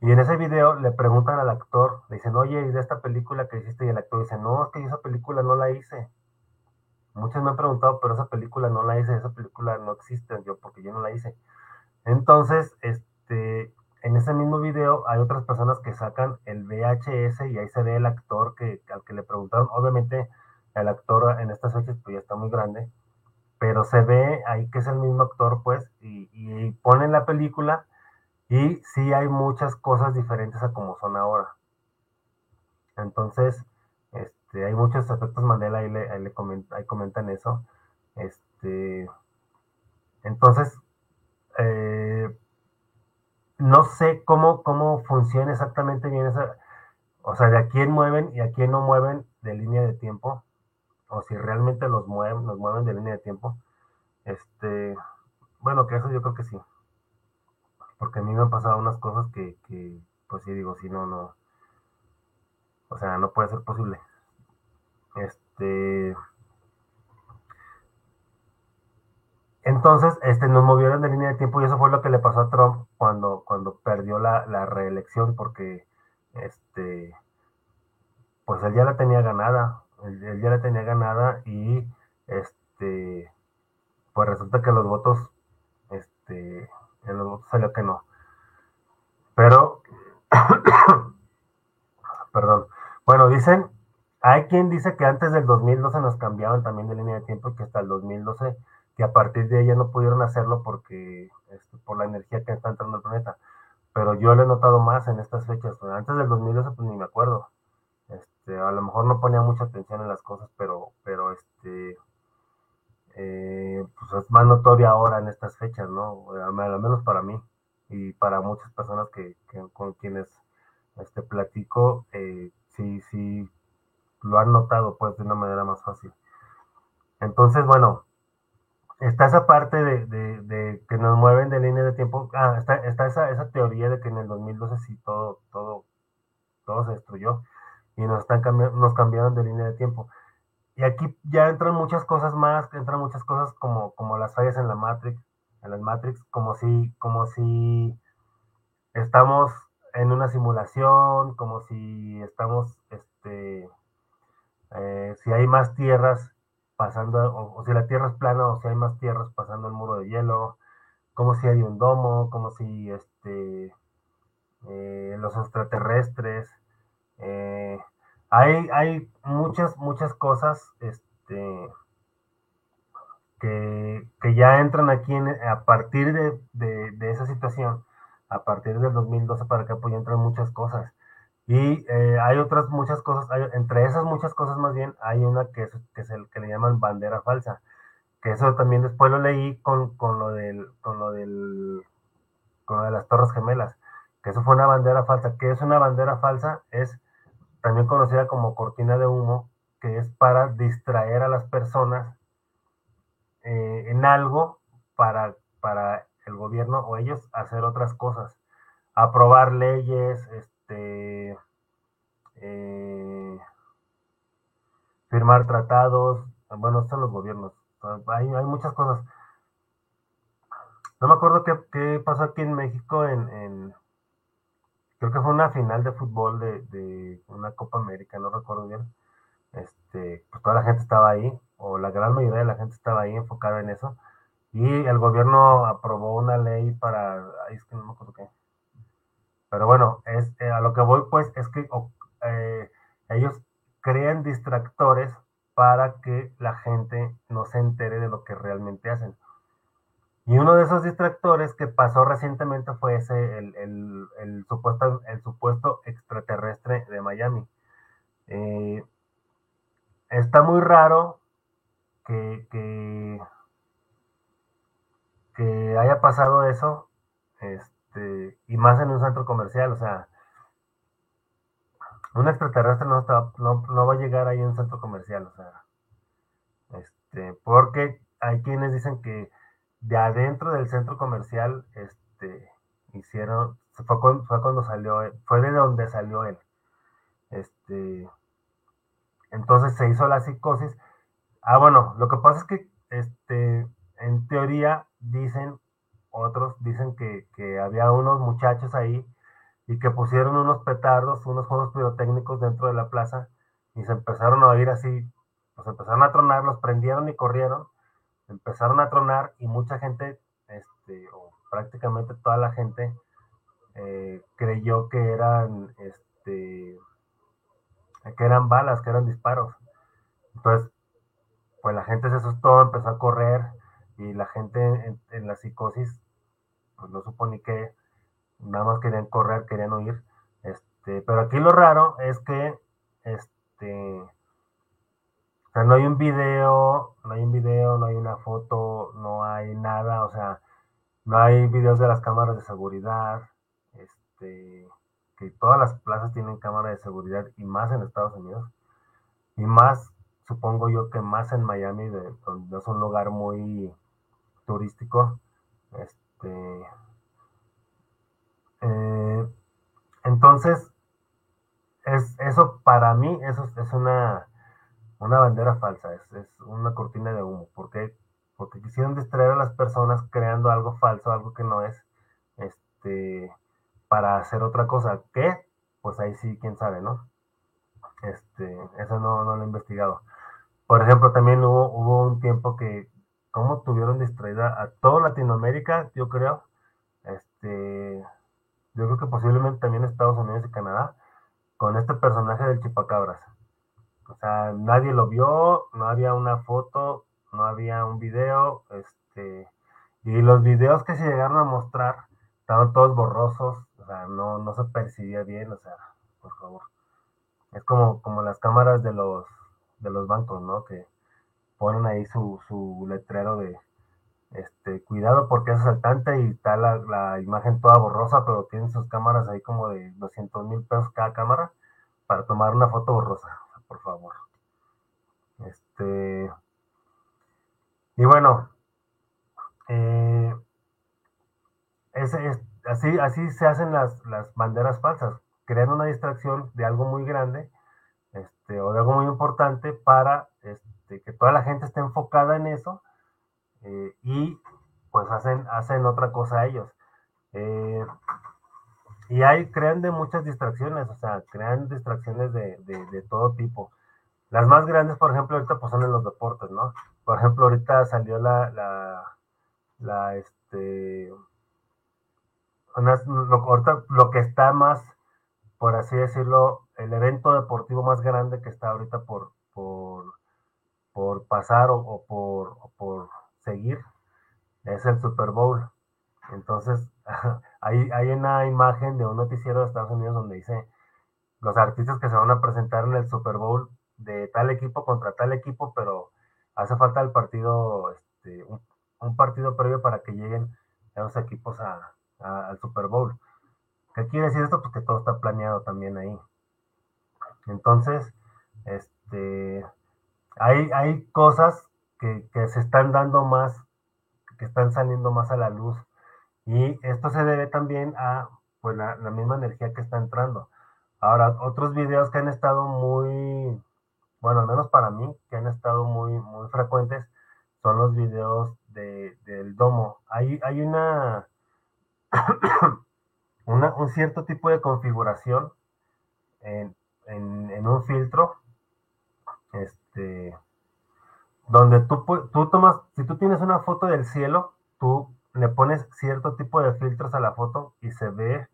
Y en ese video le preguntan al actor, le dicen, oye, ¿y de esta película que hiciste? Y el actor dice, no, es que esa película no la hice. Muchos me han preguntado, pero esa película no la hice, esa película no existe, yo, porque yo no la hice. Entonces, este, en ese mismo video hay otras personas que sacan el VHS y ahí se ve el actor que, al que le preguntaron. Obviamente, el actor en estas fechas pues ya está muy grande pero se ve ahí que es el mismo actor, pues, y, y ponen la película y sí hay muchas cosas diferentes a como son ahora. Entonces, este, hay muchos efectos Mandela, ahí, le, ahí, comentan eso. Este, entonces, eh, no sé cómo, cómo funciona exactamente bien esa, o sea, de a quién mueven y a quién no mueven de línea de tiempo o si realmente los mueven, los mueven de línea de tiempo. Este, bueno, que eso yo creo que sí. Porque a mí me han pasado unas cosas que, que pues sí digo, si no, no. O sea, no puede ser posible. Este. Entonces, este, nos movieron de línea de tiempo y eso fue lo que le pasó a Trump cuando, cuando perdió la, la reelección, porque este, pues él ya la tenía ganada ya la tenía ganada y este pues resulta que los votos este en los votos salió que no. Pero <coughs> perdón. Bueno dicen hay quien dice que antes del 2012 nos cambiaban también de línea de tiempo y que hasta el 2012 que a partir de ella no pudieron hacerlo porque este, por la energía que está entrando el planeta. Pero yo lo he notado más en estas fechas. Antes del 2012 pues ni me acuerdo este, a lo mejor no ponía mucha atención en las cosas, pero, pero este, eh, pues es más notoria ahora en estas fechas, ¿no? Al menos para mí y para muchas personas que, con quienes este, platico, eh, sí, sí, lo han notado pues de una manera más fácil. Entonces, bueno, está esa parte de, que nos mueven de línea de tiempo. Ah, está, está esa, esa, teoría de que en el 2012 sí todo, todo, todo se destruyó y nos, están nos cambiaron de línea de tiempo. Y aquí ya entran muchas cosas más, entran muchas cosas como, como las fallas en la Matrix, en las Matrix, como si, como si estamos en una simulación, como si estamos, este, eh, si hay más tierras pasando, o, si la tierra es plana, o si hay más tierras pasando el muro de hielo, como si hay un domo, como si este, eh, los extraterrestres, eh, hay, hay muchas, muchas cosas este, que, ya entran aquí a partir de, esa situación, a partir del 2012 para acá, pues ya entran muchas cosas. Y eh, hay otras muchas cosas, entre esas muchas cosas más bien, hay una que es, que es el que le llaman bandera falsa, que eso también después lo leí con, con, lo del, con lo del, con lo de las torres gemelas, que eso fue una bandera falsa. ¿Qué es una bandera falsa? Es también conocida como cortina de humo, que es para distraer a las personas eh, en algo para, para el gobierno o ellos hacer otras cosas, aprobar leyes, este, eh, firmar tratados, bueno, son los gobiernos, hay, muchas cosas. No me acuerdo qué, qué pasó aquí en México en creo que fue una final de fútbol de, una Copa América, no recuerdo bien. Este, pues toda la gente estaba ahí, o la gran mayoría de la gente estaba ahí enfocada en eso. Y el gobierno aprobó una ley para, ahí es que no me acuerdo qué. Pero bueno, es, eh, a lo que voy pues es que eh, ellos crean distractores para que la gente no se entere de lo que realmente hacen. Y uno de esos distractores que pasó recientemente fue ese, el, supuesto, el supuesto extraterrestre de Miami. Eh, está muy raro que, que, haya pasado eso, este, y más en un centro comercial, o sea, un extraterrestre no, no, va a llegar ahí en un centro comercial, o sea, este, porque hay quienes dicen que de adentro del centro comercial, este, hicieron, fue cuando, fue cuando salió, fue de donde salió él. Este, entonces se hizo la psicosis. Ah, bueno, lo que pasa es que, este, en teoría, dicen, otros dicen que, que había unos muchachos ahí y que pusieron unos petardos, unos juegos pirotécnicos dentro de la plaza y se empezaron a oír así, pues empezaron a tronar, los prendieron y corrieron empezaron a tronar y mucha gente, este, o prácticamente toda la gente, eh, creyó que eran, este, que eran balas, que eran disparos. Entonces, pues la gente se asustó, empezó a correr y la gente en, la psicosis, pues no supo ni qué, nada más querían correr, querían huir. Este, pero aquí lo raro es que, este, o sea, no hay un video, no hay un video, no hay una foto, no hay nada, o sea, no hay videos de las cámaras de seguridad, este, que todas las plazas tienen cámara de seguridad y más en Estados Unidos, y más, supongo yo que más en Miami, de, donde es un lugar muy turístico, este, eh, entonces, es, eso para mí, eso es una una bandera falsa, es, es una cortina de humo. ¿Por qué? Porque quisieron distraer a las personas creando algo falso, algo que no es, este, para hacer otra cosa. ¿Qué? Pues ahí sí, quién sabe, ¿no? Este, eso no, no lo he investigado. Por ejemplo, también hubo, hubo un tiempo que, ¿cómo tuvieron distraída a toda Latinoamérica? Yo creo. Este, yo creo que posiblemente también Estados Unidos y Canadá, con este personaje del chipacabras. O sea, nadie lo vio, no había una foto, no había un video, este, y los videos que se llegaron a mostrar estaban todos borrosos, o sea, no, no se percibía bien, o sea, por favor. Es como, como las cámaras de los, de los bancos, ¿no? Que ponen ahí su, su letrero de este, cuidado porque es asaltante y está la, la, imagen toda borrosa, pero tienen sus cámaras ahí como de 200 mil pesos cada cámara para tomar una foto borrosa, por favor. Este, y bueno, eh, ese es, así, así se hacen las, las banderas falsas, crean una distracción de algo muy grande este, o de algo muy importante para este, que toda la gente esté enfocada en eso eh, y pues hacen, hacen otra cosa ellos. Eh, y ahí crean de muchas distracciones, o sea, crean distracciones de, de, todo tipo. Las más grandes, por ejemplo, ahorita pues son en los deportes, ¿no? Por ejemplo, ahorita salió la, la, la este, lo, ahorita, lo que está más, por así decirlo, el evento deportivo más grande que está ahorita por, por, por pasar o, por, o por seguir es el Super Bowl. Entonces, hay, hay una imagen de un noticiero de Estados Unidos donde dice los artistas que se van a presentar en el Super Bowl de tal equipo contra tal equipo, pero hace falta el partido, este, un, partido previo para que lleguen esos equipos al Super Bowl. ¿Qué quiere decir esto? Pues que todo está planeado también ahí. Entonces, este, hay, hay cosas que, que se están dando más, que están saliendo más a la luz y esto se debe también a pues, la, misma energía que está entrando. Ahora, otros videos que han estado muy, bueno, al menos para mí, que han estado muy, muy frecuentes, son los videos de, del domo. Hay, hay una, <coughs> un cierto tipo de configuración en, en, un filtro, este, donde tú, tú tomas, si tú tienes una foto del cielo, tú le pones cierto tipo de filtros a la foto y se ve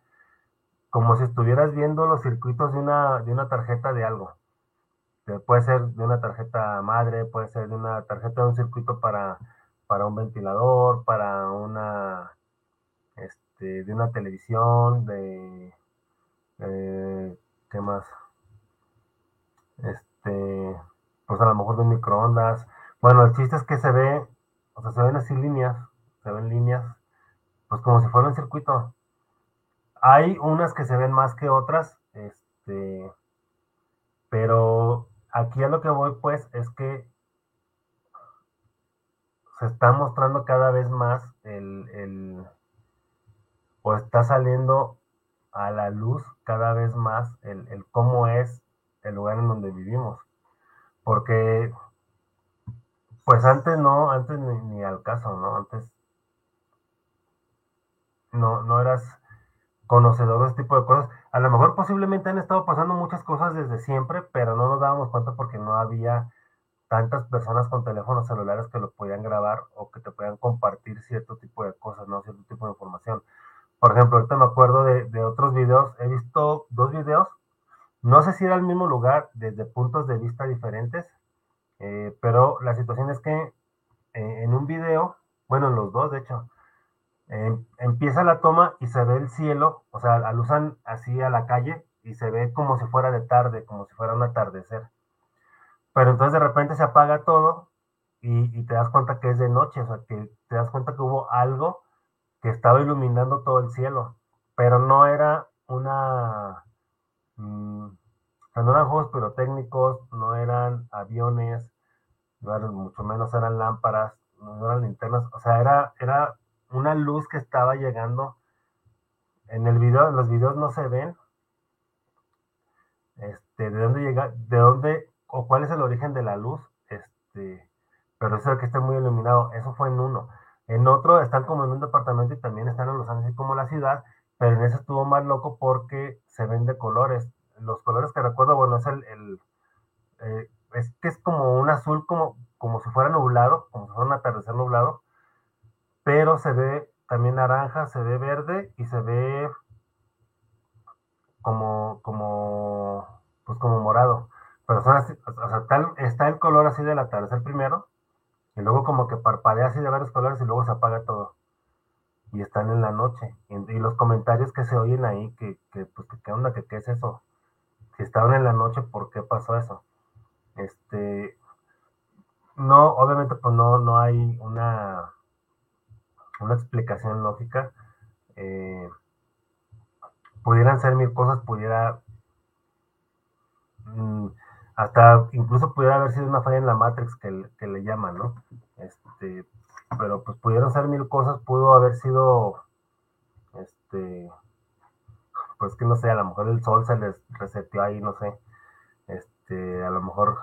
como si estuvieras viendo los circuitos de una, de una tarjeta de algo. Puede ser de una tarjeta madre, puede ser de una tarjeta de un circuito para, para un ventilador, para una, este, de una televisión, de, ¿qué más? Este, pues a lo mejor de un microondas. Bueno, el chiste es que se ve, o sea, se ven así líneas se ven líneas, pues como si fuera un circuito. Hay unas que se ven más que otras, este, pero aquí a lo que voy pues es que se está mostrando cada vez más el, el o está saliendo a la luz cada vez más el, el, cómo es el lugar en donde vivimos. Porque, pues antes no, antes ni, ni al caso, ¿no? Antes no, no eras conocedor de este tipo de cosas. A lo mejor posiblemente han estado pasando muchas cosas desde siempre, pero no nos dábamos cuenta porque no había tantas personas con teléfonos celulares que lo podían grabar o que te podían compartir cierto tipo de cosas, ¿no? Cierto tipo de información. Por ejemplo, ahorita me acuerdo de, otros videos, he visto dos videos, no sé si era el mismo lugar desde puntos de vista diferentes, eh, pero la situación es que eh, en un video, bueno, en los dos de hecho, Em, empieza la toma y se ve el cielo, o sea, alusan así a la calle y se ve como si fuera de tarde, como si fuera un atardecer. Pero entonces de repente se apaga todo y, te das cuenta que es de noche, o sea, que te das cuenta que hubo algo que estaba iluminando todo el cielo, pero no era una... Mm, sea, no eran juegos pirotécnicos, no eran aviones, no eran, mucho menos eran lámparas, no eran linternas, o sea, era, era una luz que estaba llegando. En el video, en los videos no se ven. Este, de dónde llega, de dónde o cuál es el origen de la luz. Este, pero eso es que esté muy iluminado. Eso fue en uno. En otro están como en un departamento y también están en Los Ángeles como la ciudad, pero en ese estuvo más loco porque se ven de colores. Los colores que recuerdo, bueno, es el, el eh, es que es como un azul como, como si fuera nublado, como si fuera un atardecer nublado, pero se ve también naranja, se ve verde y se ve como, como, pues como morado. Pero son así, o sea, está el color así del atardecer primero, y luego como que parpadea así de varios colores y luego se apaga todo. Y están en la noche. Y, los comentarios que se oyen ahí, que, que pues, ¿qué onda? ¿Qué, ¿Qué es eso? si estaban en la noche, ¿por qué pasó eso? Este, no, obviamente pues no, no hay una, una explicación lógica. Eh, pudieran ser mil cosas, pudiera mm, hasta incluso pudiera haber sido una falla en la Matrix que, que, le llaman, ¿no? Este, pero pues pudieron ser mil cosas, pudo haber sido, este, pues que no sé, a lo mejor el sol se les reseteó ahí, no sé, este, a lo mejor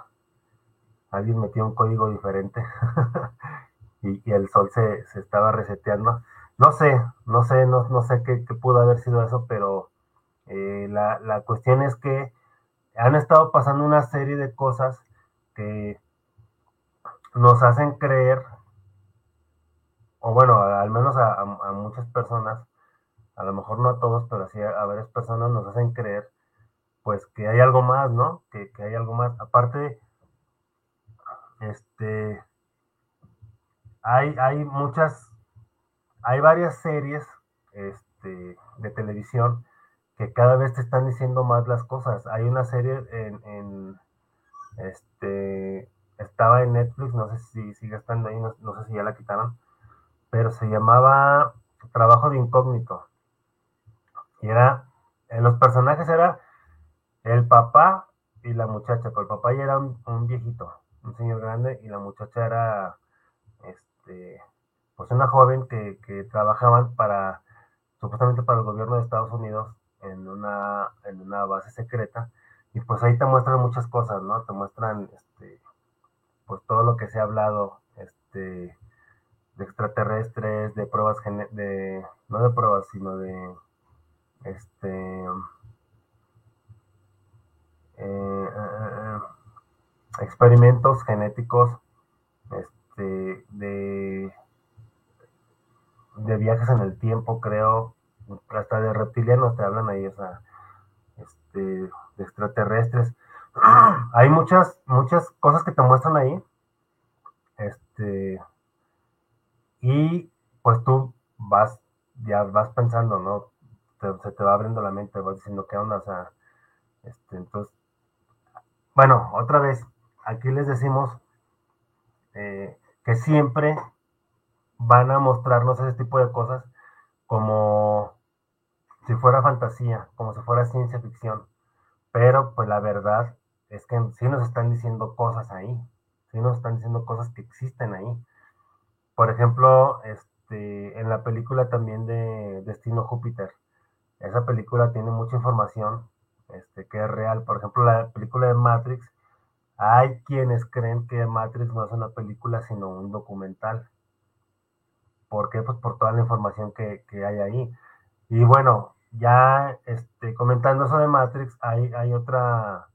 alguien metió un código diferente <laughs> y, el sol se, estaba reseteando. No sé, no sé, no, no sé qué, pudo haber sido eso, pero eh, la, la, cuestión es que han estado pasando una serie de cosas que nos hacen creer, o bueno, al menos a, muchas personas, a lo mejor no a todos, pero sí a, varias personas nos hacen creer, pues que hay algo más, ¿no? Que, que hay algo más. Aparte, este, hay, hay muchas, hay varias series este, de televisión que cada vez te están diciendo más las cosas. Hay una serie en, este, estaba en Netflix, no sé si sigue estando ahí, no, sé si ya la quitaron, pero se llamaba Trabajo de Incógnito. Y era, en los personajes era el papá y la muchacha, pero el papá ya era un viejito un señor grande, y la muchacha era, este, pues una joven que, que trabajaban para, supuestamente para el gobierno de Estados Unidos en una, en una base secreta, y pues ahí te muestran muchas cosas, ¿no? Te muestran, este, pues todo lo que se ha hablado, este, de extraterrestres, de pruebas, de, no de pruebas, sino de, este, eh, eh, eh, experimentos genéticos este, de, de viajes en el tiempo, creo, hasta de reptilianos te hablan ahí, o sea, este, de extraterrestres. <clears throat> Hay muchas, muchas cosas que te muestran ahí. Este, y pues tú vas, ya vas pensando, ¿no? se te va abriendo la mente, vas diciendo qué onda, o sea, este, entonces, bueno, otra vez, aquí les decimos eh, que siempre van a mostrarnos ese tipo de cosas como si fuera fantasía, como si fuera ciencia ficción. Pero pues la verdad es que sí nos están diciendo cosas ahí, sí nos están diciendo cosas que existen ahí. Por ejemplo, este, en la película también de Destino Júpiter, esa película tiene mucha información este, que es real. Por ejemplo, la película de Matrix hay quienes creen que Matrix no es una película, sino un documental. ¿Por qué? Pues por toda la información que, hay ahí. Y bueno, ya este, comentando eso de Matrix, hay, hay otra,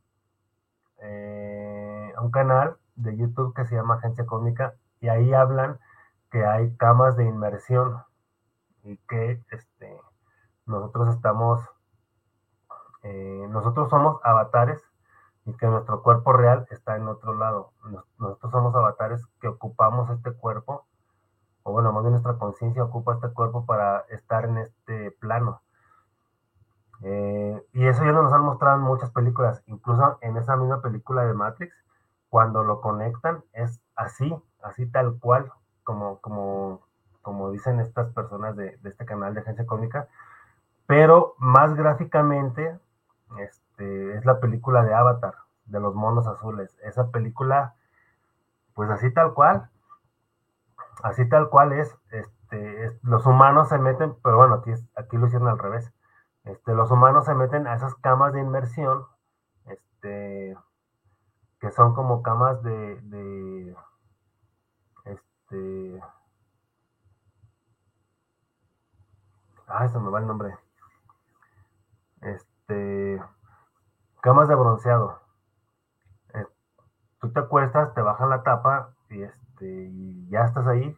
eh, un canal de YouTube que se llama Agencia Cómica y ahí hablan que hay camas de inmersión y que este, nosotros estamos, eh, nosotros somos avatares y que nuestro cuerpo real está en otro lado. Nosotros somos avatares que ocupamos este cuerpo, o bueno, más bien nuestra conciencia ocupa este cuerpo para estar en este plano. Eh, y eso ya nos han mostrado en muchas películas, incluso en esa misma película de Matrix, cuando lo conectan es así, así tal cual, como, como, como dicen estas personas de, de este canal de agencia cómica, pero más gráficamente, este, este, es la película de Avatar, de los monos azules. Esa película, pues así tal cual, así tal cual es, este, los humanos se meten, pero bueno, aquí, aquí lo hicieron al revés. Este, los humanos se meten a esas camas de inmersión, este, que son como camas de, este, ay, se me va el nombre. Este, Camas de bronceado. Eh, tú te acuestas, te bajan la tapa y, este, y ya estás ahí.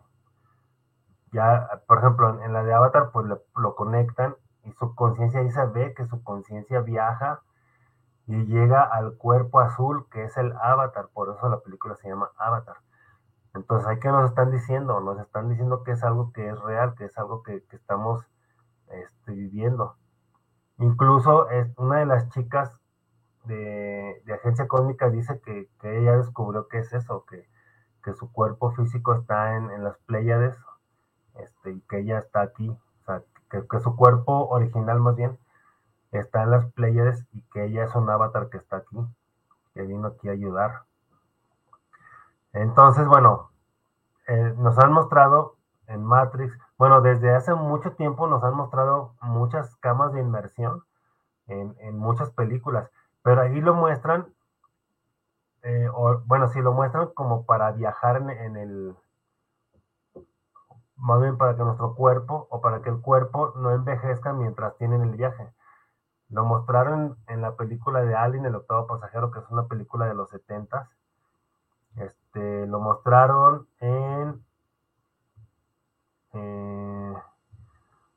Ya, por ejemplo, en, la de Avatar, pues lo conectan y su conciencia ahí se ve que su conciencia viaja y llega al cuerpo azul que es el avatar, por eso la película se llama Avatar. Entonces, ¿hay que nos están diciendo? Nos están diciendo que es algo que es real, que es algo que, estamos este, viviendo. Incluso es una de las chicas de, agencia cósmica dice que, ella descubrió que es eso, que, que su cuerpo físico está en, las Pléyades este, y que ella está aquí, o sea, que, que, su cuerpo original más bien está en las Pléyades y que ella es un avatar que está aquí, que vino aquí a ayudar. Entonces, bueno, eh, nos han mostrado en Matrix, bueno, desde hace mucho tiempo nos han mostrado muchas camas de inmersión en, muchas películas, pero ahí lo muestran, eh, o, bueno, sí lo muestran como para viajar en, el, más bien para que nuestro cuerpo o para que el cuerpo no envejezca mientras tienen el viaje. Lo mostraron en la película de Alien, el octavo pasajero, que es una película de los 70 Este, lo mostraron en eh,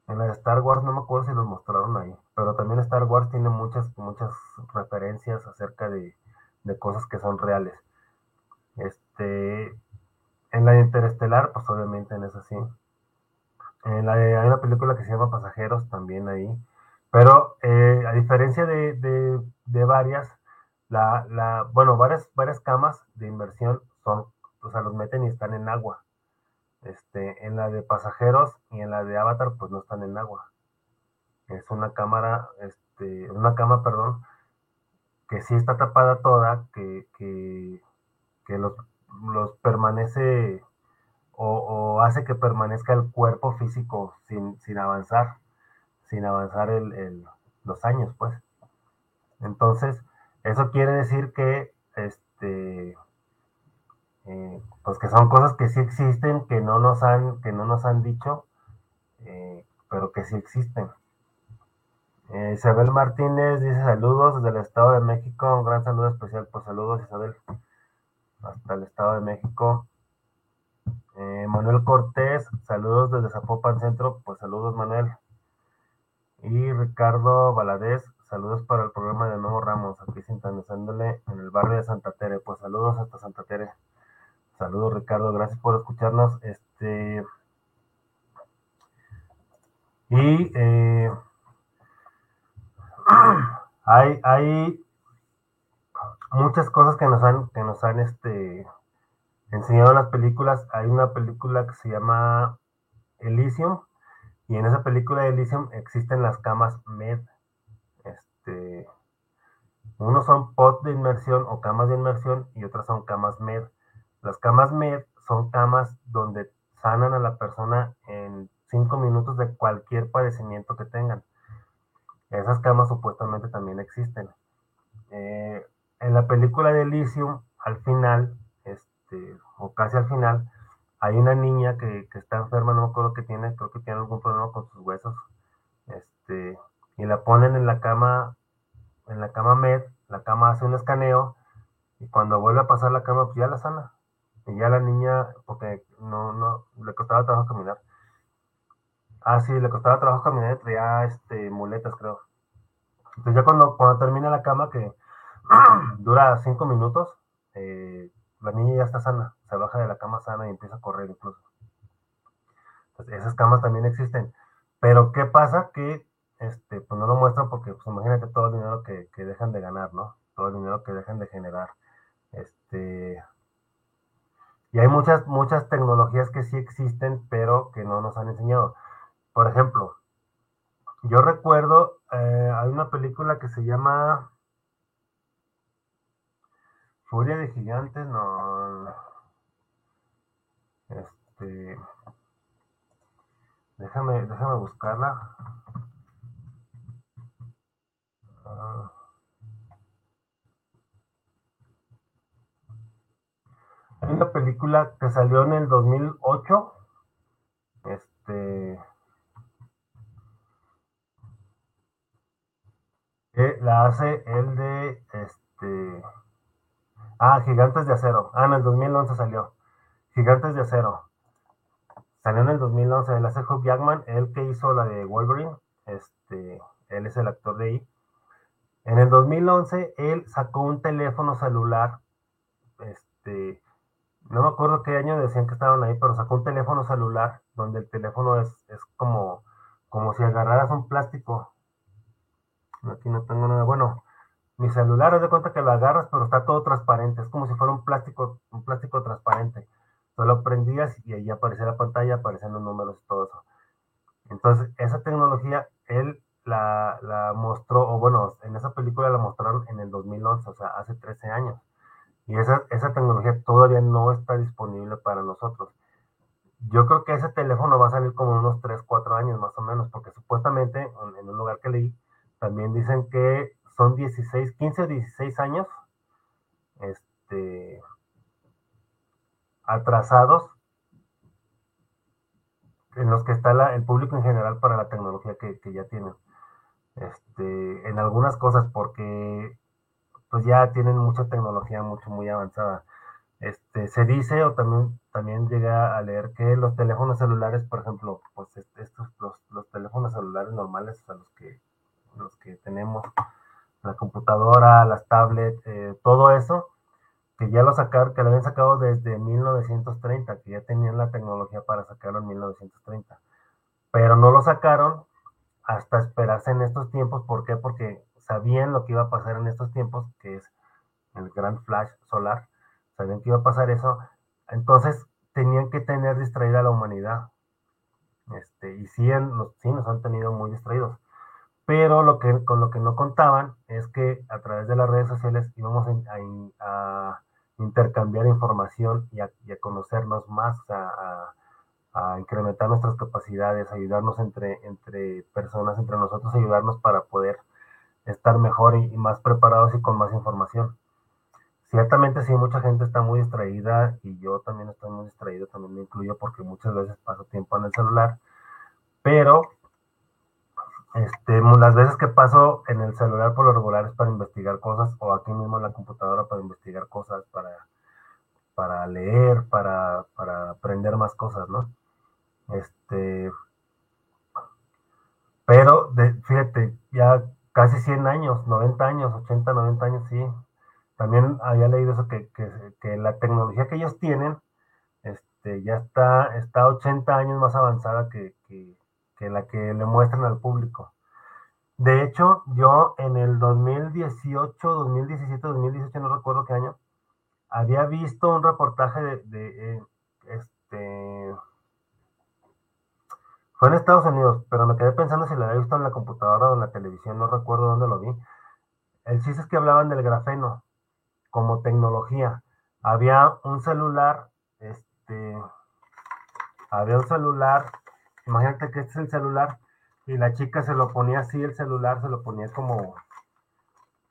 en la de Star Wars no me acuerdo si los mostraron ahí, pero también Star Wars tiene muchas, muchas referencias acerca de, cosas que son reales. Este, en la de Interestelar, pues obviamente en esa sí. En la hay una película que se llama Pasajeros también ahí. Pero eh, a diferencia de, varias, la, la, bueno, varias, varias camas de inversión son, o sea, los meten y están en agua. Este, en la de pasajeros y en la de Avatar, pues no están en agua. Es una cámara, este, una cama, perdón, que sí está tapada toda, que, que, los, permanece o, hace que permanezca el cuerpo físico sin, sin avanzar, sin avanzar los años, pues. Entonces, eso quiere decir que este, eh, pues que son cosas que sí existen, que no nos han, que no nos han dicho, eh, pero que sí existen. Eh, Isabel Martínez dice saludos desde el Estado de México, un gran saludo especial, pues saludos Isabel, hasta el Estado de México. Manuel Cortés, saludos desde Zapopan Centro, pues saludos Manuel. Y Ricardo Valadez, saludos para el programa de Nuevo Ramos, aquí sintonizándole en el barrio de Santa Tere, pues saludos hasta Santa Tere. Saludos Ricardo, gracias por escucharnos. Este y eh, hay, muchas cosas que nos han, que nos han este, enseñado en las películas. Hay una película que se llama Elysium, y en esa película de Elysium existen las camas MED. Este, unos son pot de inmersión o camas de inmersión y otras son camas MED. Las camas MED son camas donde sanan a la persona en cinco minutos de cualquier padecimiento que tengan. Esas camas supuestamente también existen. Eh, en la película de Elysium, al final, este, o casi al final, hay una niña que, está enferma, no me acuerdo qué tiene, creo que tiene algún problema con sus huesos, este, y la ponen en la cama, en la cama med, la cama hace un escaneo, y cuando vuelve a pasar la cama, pues ya la sana. Y ya la niña, porque no, no, le costaba trabajo caminar. Ah, sí, le costaba trabajo caminar y este, muletas, creo. Entonces ya cuando, cuando termina la cama, que <clears throat> dura cinco minutos, eh, la niña ya está sana, se baja de la cama sana y empieza a correr incluso. Entonces, esas camas también existen. Pero ¿qué pasa? Que este, pues no lo muestran porque pues, imagínate todo el dinero que, que dejan de ganar, ¿no? Todo el dinero que dejan de generar. Este, y hay muchas, muchas tecnologías que sí existen, pero que no nos han enseñado. Por ejemplo, yo recuerdo, eh, hay una película que se llama Furia de Gigantes, no. Este. Déjame, déjame buscarla. Ah. Hay una película que salió en el 2008. Este. La hace el de. Este. Ah, Gigantes de Acero. Ah, en el 2011 salió. Gigantes de Acero. Salió en el 2011. Él hace Hugh Jackman, el que hizo la de Wolverine. Este, él es el actor de ahí. En el 2011, él sacó un teléfono celular este, no me acuerdo qué año decían que estaban ahí, pero sacó un teléfono celular donde el teléfono es, es como, como si agarraras un plástico. Aquí no tengo nada. Bueno, mi celular, haz de cuenta que lo agarras, pero está todo transparente, es como si fuera un plástico, un plástico transparente. Solo prendías y ahí aparecía la pantalla, aparecían los números y todo eso. Entonces, esa tecnología, él la, la, mostró, o bueno, en esa película la mostraron en el 2011, o sea, hace 13 años. Y esa, esa tecnología todavía no está disponible para nosotros. Yo creo que ese teléfono va a salir como unos 3, 4 años más o menos, porque supuestamente en un lugar que leí, también dicen que son 16, 15 o 16 años este, atrasados en los que está el público en general para la tecnología que, que, ya tienen. Este, en algunas cosas, porque pues ya tienen mucha tecnología mucho, muy avanzada. Este, se dice o también, también llega a leer que los teléfonos celulares, por ejemplo, pues estos, los, los teléfonos celulares normales, a los que, los que tenemos, la computadora, las tablets, eh, todo eso, que ya lo sacaron, que lo habían sacado desde 1930, que ya tenían la tecnología para sacarlo en 1930. Pero no lo sacaron hasta esperarse en estos tiempos. ¿Por qué? Porque sabían lo que iba a pasar en estos tiempos, que es el gran flash solar. Sabían que iba a pasar eso. Entonces tenían que tener distraída a la humanidad. Este, y sí, sí nos han tenido muy distraídos. Pero lo que, con lo que no contaban es que a través de las redes sociales íbamos a, intercambiar información y a, conocernos más, a, incrementar nuestras capacidades, ayudarnos entre, entre personas, entre nosotros, ayudarnos para poder estar mejor y, más preparados y con más información. Ciertamente sí, mucha gente está muy distraída y yo también estoy muy distraído, también me incluyo porque muchas veces paso tiempo en el celular, pero este, las veces que paso en el celular por lo regular es para investigar cosas o aquí mismo en la computadora para investigar cosas, para, para leer, para, para aprender más cosas, ¿no? Este, pero fíjate, ya casi 100 años, 90 años, 80, 90 años, sí. También había leído eso, que, que, que la tecnología que ellos tienen este, ya está, está 80 años más avanzada que, que, que la que le muestran al público. De hecho, yo en el 2018, 2017, 2018, no recuerdo qué año, había visto un reportaje de, eh, este, fue en Estados Unidos, pero me quedé pensando si lo había visto en la computadora o en la televisión, no recuerdo dónde lo vi. El chiste es que hablaban del grafeno como tecnología. Había un celular, este, había un celular Imagínate que este es el celular y la chica se lo ponía así, el celular se lo ponía como,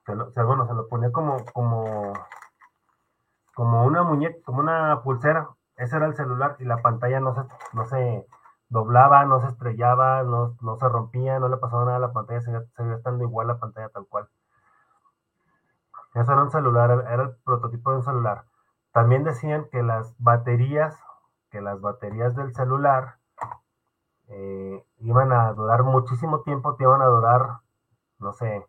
bueno, se lo ponía como, como, como una muñeca, como una pulsera. Ese era el celular y la pantalla no se, no se doblaba, no se estrellaba, no, no se rompía, no le pasaba nada a la pantalla, seguía, estando igual la pantalla tal cual. Eso era un celular, era el prototipo de un celular. También decían que las baterías, que las baterías del celular eh, iban a durar muchísimo tiempo, te iban a durar, no sé,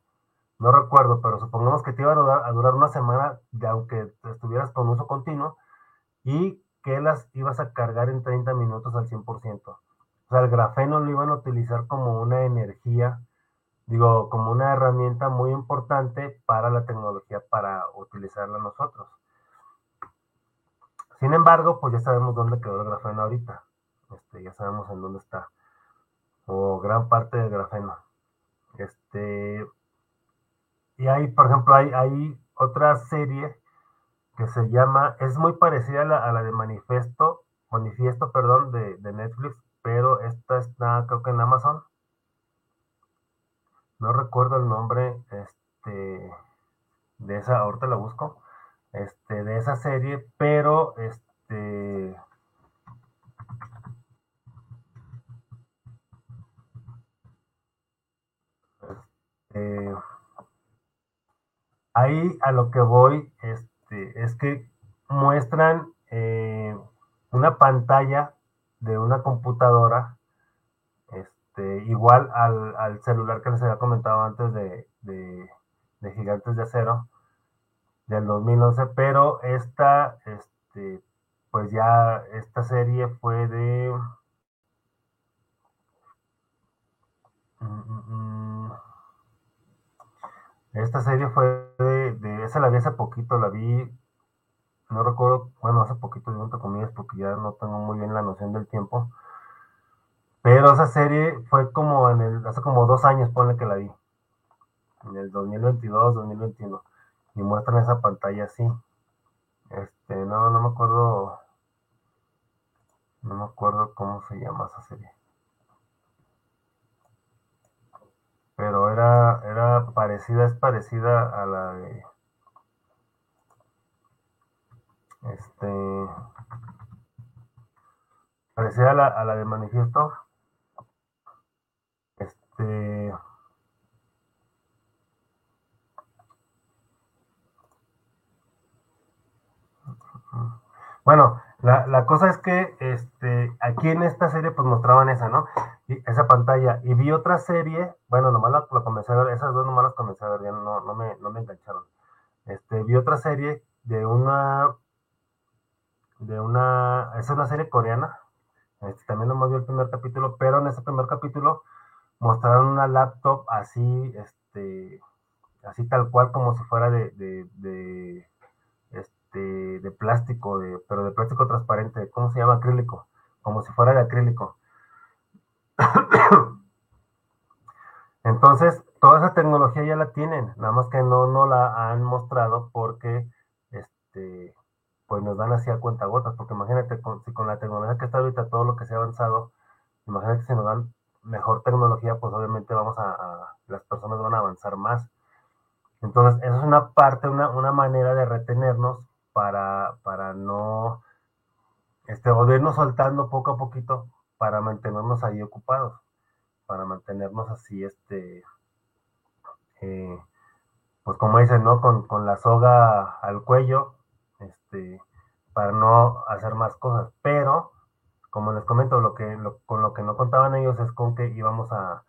no recuerdo, pero supongamos que te iban a durar, una semana, aunque estuvieras con uso continuo, y que las ibas a cargar en 30 minutos al 100%. O sea, el grafeno lo iban a utilizar como una energía, digo, como una herramienta muy importante para la tecnología, para utilizarla nosotros. Sin embargo, pues ya sabemos dónde quedó el grafeno ahorita. Este, ya sabemos en dónde está, o gran parte del grafeno. Este, y hay, por ejemplo, hay, hay otra serie que se llama, es muy parecida a la, de Manifiesto, Manifiesto, perdón, de, de, Netflix, pero esta está, creo que en Amazon. No recuerdo el nombre, este, de esa, ahorita la busco, este, de esa serie, pero, este, Eh, ahí a lo que voy este, es que muestran eh, una pantalla de una computadora, este, igual al, celular que les había comentado antes de, Gigantes de Acero, del 2011, pero esta, este, pues ya esta serie fue de... Mm, mm, mm, Esta serie fue de, esa la vi hace poquito, la vi, no recuerdo, bueno, hace poquito, digo entre comillas, porque ya no tengo muy bien la noción del tiempo. Pero esa serie fue como en el, hace como dos años, ponle que la vi. En el 2022, 2021. Y muestran esa pantalla así. Este, no, no me acuerdo. No me acuerdo cómo se llama esa serie. Pero era, era parecida, es parecida a la de. Este. Parecida a la, a la de Manifiesto. Este. Bueno, la, la, cosa es que este, aquí en esta serie pues mostraban esa, ¿no? Esa pantalla. Y vi otra serie, bueno, nomás la, la comencé a ver, esas dos nomás las comencé a ver, ya no, no, me, no me engancharon. Este, vi otra serie de una, de una, es una serie coreana, este, también nomás vi el primer capítulo, pero en ese primer capítulo mostraron una laptop así, este, así tal cual como si fuera de, de, de este, de plástico, de, pero de plástico transparente, ¿cómo se llama? Acrílico, como si fuera de acrílico. <coughs> Entonces, toda esa tecnología ya la tienen, nada más que no, no la han mostrado porque, este, pues nos dan así a cuenta gotas, porque imagínate, con, si con la tecnología que está ahorita, todo lo que se ha avanzado, imagínate si nos dan mejor tecnología, pues obviamente vamos a, a las personas van a avanzar más. Entonces, eso es una parte, una, una manera de retenernos para, para no, este, o de irnos soltando poco a poquito para mantenernos ahí ocupados, para mantenernos así, este, eh, pues como dicen, ¿no? Con, con, la soga al cuello, este, para no hacer más cosas. Pero, como les comento, lo que, con lo que no contaban ellos es con que íbamos a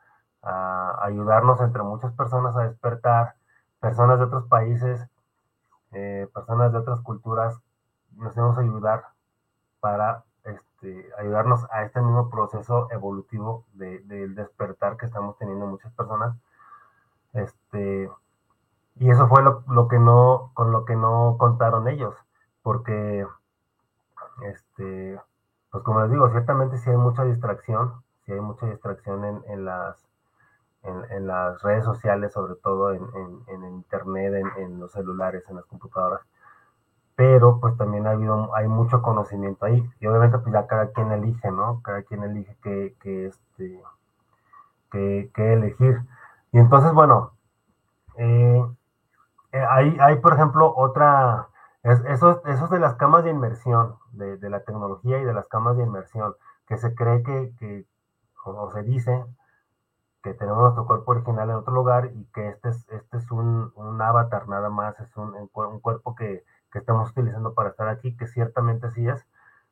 ayudarnos entre muchas personas a despertar, personas de otros países eh, personas de otras culturas nos a ayudar para este, ayudarnos a este mismo proceso evolutivo del de, despertar que estamos teniendo muchas personas. Este, y eso fue lo, que no, con lo que no contaron ellos, porque, este, pues como les digo, ciertamente si hay mucha distracción, si hay mucha distracción en, en las en, las redes sociales, sobre todo en, en internet, en, los celulares, en las computadoras. Pero pues también ha habido, hay mucho conocimiento ahí. Y obviamente pues ya cada quien elige, ¿no? Cada quien elige qué, qué este, qué, qué, elegir. Y entonces, bueno, eh, eh hay, hay, por ejemplo, otra, es, esos, esos de las camas de inmersión, de, de, la tecnología y de las camas de inmersión, que se cree que, que o se dice, que tenemos nuestro cuerpo original en otro lugar y que este es, este es un, un avatar nada más, es un, un cuerpo que, que, estamos utilizando para estar aquí, que ciertamente sí es.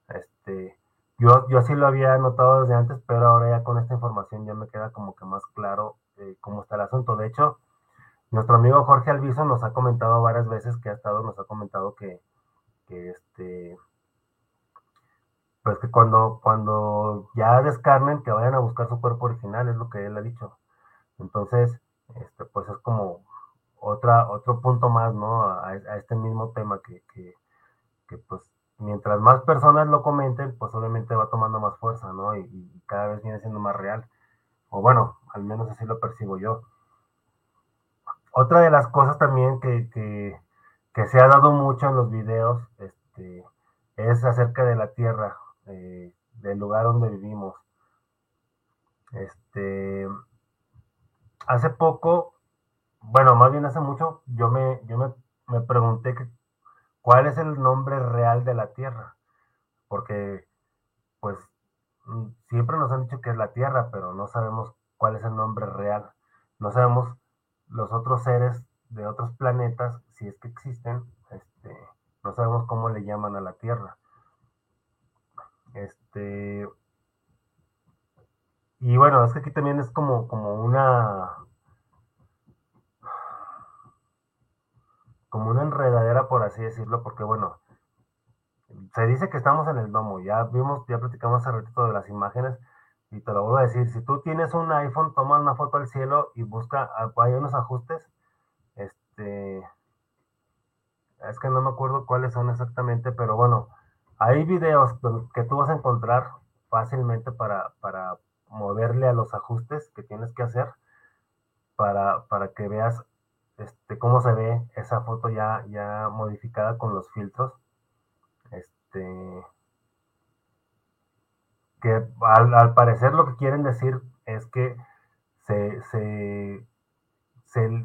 Este, yo, yo así lo había notado desde antes, pero ahora ya con esta información ya me queda como que más claro eh, cómo está el asunto. De hecho, nuestro amigo Jorge Alviso nos ha comentado varias veces que ha estado, nos ha comentado que, que este, pues que cuando, cuando ya descarnen, que vayan a buscar su cuerpo original, es lo que él ha dicho. Entonces, este, pues es como otra, otro punto más, ¿no? A, este mismo tema que, que, que, pues, mientras más personas lo comenten, pues obviamente va tomando más fuerza, ¿no? Y, y, cada vez viene siendo más real. O bueno, al menos así lo percibo yo. Otra de las cosas también que, que, que se ha dado mucho en los videos, este, es acerca de la Tierra, eh, del lugar donde vivimos. Este, hace poco, bueno, más bien hace mucho, yo me, yo me, me pregunté que, cuál es el nombre real de la Tierra, porque pues siempre nos han dicho que es la Tierra, pero no sabemos cuál es el nombre real. No sabemos los otros seres de otros planetas, si es que existen, este, no sabemos cómo le llaman a la Tierra. Este. Y bueno, es que aquí también es como, como una. Como una enredadera, por así decirlo, porque bueno, se dice que estamos en el domo. Ya vimos, ya platicamos hace ratito de las imágenes. Y te lo vuelvo a decir, si tú tienes un iPhone, toma una foto al cielo y busca, hay unos ajustes, este, es que no me acuerdo cuáles son exactamente, pero bueno, hay videos que tú vas a encontrar fácilmente para, para moverle a los ajustes que tienes que hacer para, para que veas este, cómo se ve esa foto ya, ya modificada con los filtros. Este, que al, parecer lo que quieren decir es que se, se,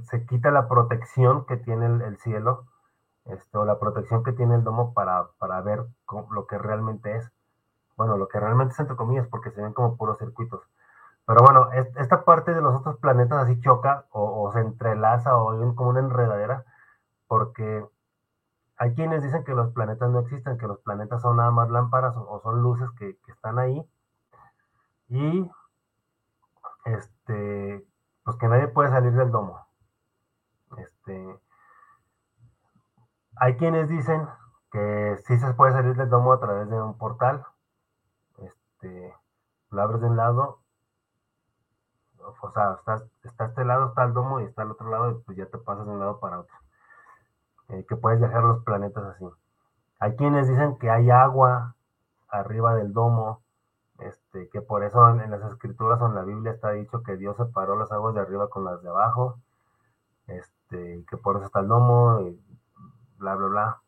se, quita la protección que tiene el, cielo, esto, la protección que tiene el domo para, para ver lo que realmente es. Bueno, lo que realmente es entre comillas, porque se ven como puros circuitos. Pero bueno, esta parte de los otros planetas así choca o, se entrelaza o hay como una enredadera, porque hay quienes dicen que los planetas no existen, que los planetas son nada más lámparas o, son luces que, que, están ahí. Y este, pues que nadie puede salir del domo. Este, hay quienes dicen que sí se puede salir del domo a través de un portal. Este, lo abres de un lado o sea, está, está este lado, está el domo y está el otro lado, y pues ya te pasas de un lado para otro. Eh, que puedes viajar los planetas así. Hay quienes dicen que hay agua arriba del domo, este, que por eso en, las escrituras o en la Biblia está dicho que Dios separó las aguas de arriba con las de abajo, este, que por eso está el domo, bla, bla, bla.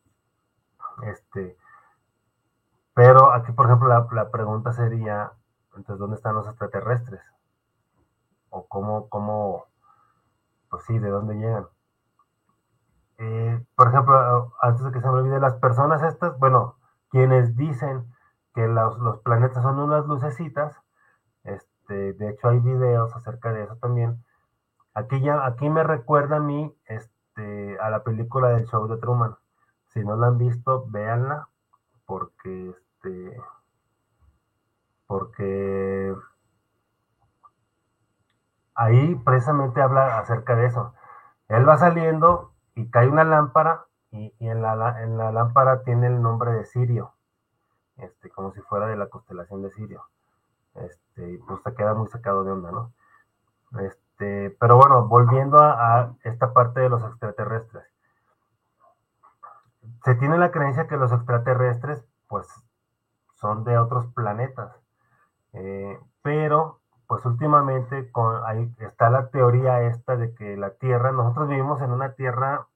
Este, pero aquí, por ejemplo, la, la pregunta sería, entonces, ¿dónde están los extraterrestres? o cómo, cómo, pues sí, de dónde llegan. Eh, por ejemplo, antes de que se me olvide, las personas estas, bueno, quienes dicen que los, los planetas son unas lucecitas, este, de hecho hay videos acerca de eso también. Aquí ya, aquí me recuerda a mí, este, a la película del show de Truman. Si no la han visto, véanla, porque este, porque ahí precisamente habla acerca de eso. Él va saliendo y cae una lámpara y, en, la, en, la, lámpara tiene el nombre de Sirio, este, como si fuera de la constelación de Sirio. Este, pues se queda muy sacado de onda, ¿no? Este, pero bueno, volviendo a, a esta parte de los extraterrestres. Se tiene la creencia que los extraterrestres, pues, son de otros planetas. Eh, pero pues últimamente con, ahí está la teoría esta de que la Tierra, nosotros vivimos en una Tierra,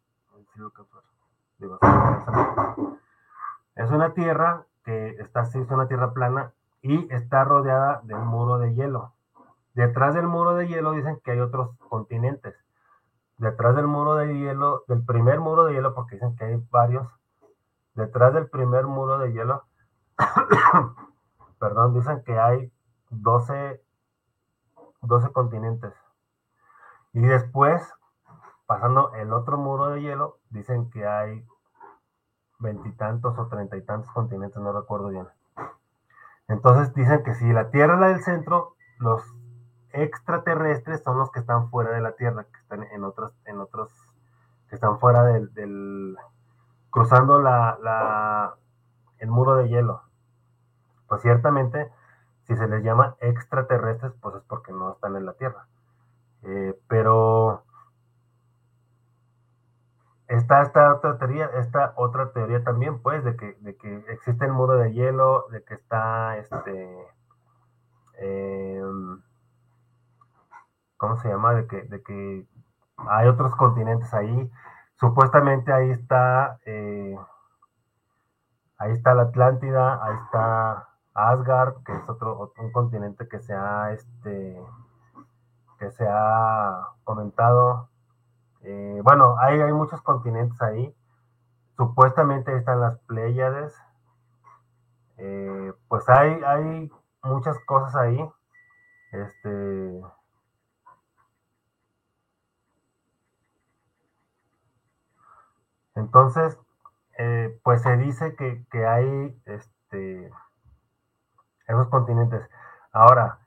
es una Tierra que está así, es una Tierra plana y está rodeada de un muro de hielo. Detrás del muro de hielo dicen que hay otros continentes. Detrás del muro de hielo, del primer muro de hielo, porque dicen que hay varios, detrás del primer muro de hielo, <coughs> perdón, dicen que hay 12 12 continentes. Y después, pasando el otro muro de hielo, dicen que hay veintitantos o treinta y tantos continentes, no recuerdo bien. Entonces dicen que si la Tierra es la del centro, los extraterrestres son los que están fuera de la Tierra, que están en otros, en otros, que están fuera del, cruzando la, el muro de hielo. Pues ciertamente si se les llama extraterrestres, pues es porque no están en la Tierra. Eh, pero está esta otra teoría, esta otra teoría también, pues, de que, de que existe el muro de hielo, de que está este em, ¿cómo se llama? De que, de que hay otros continentes ahí. Supuestamente ahí está eh, ahí está la Atlántida, ahí está Asgard, que es otro, un continente que se ha este que se ha comentado. Eh, bueno, hay, hay muchos continentes ahí. Supuestamente están las Pléyades. Eh, pues hay, hay muchas cosas ahí. Este. Entonces, eh, pues se dice que, que hay este esos continentes. Ahora,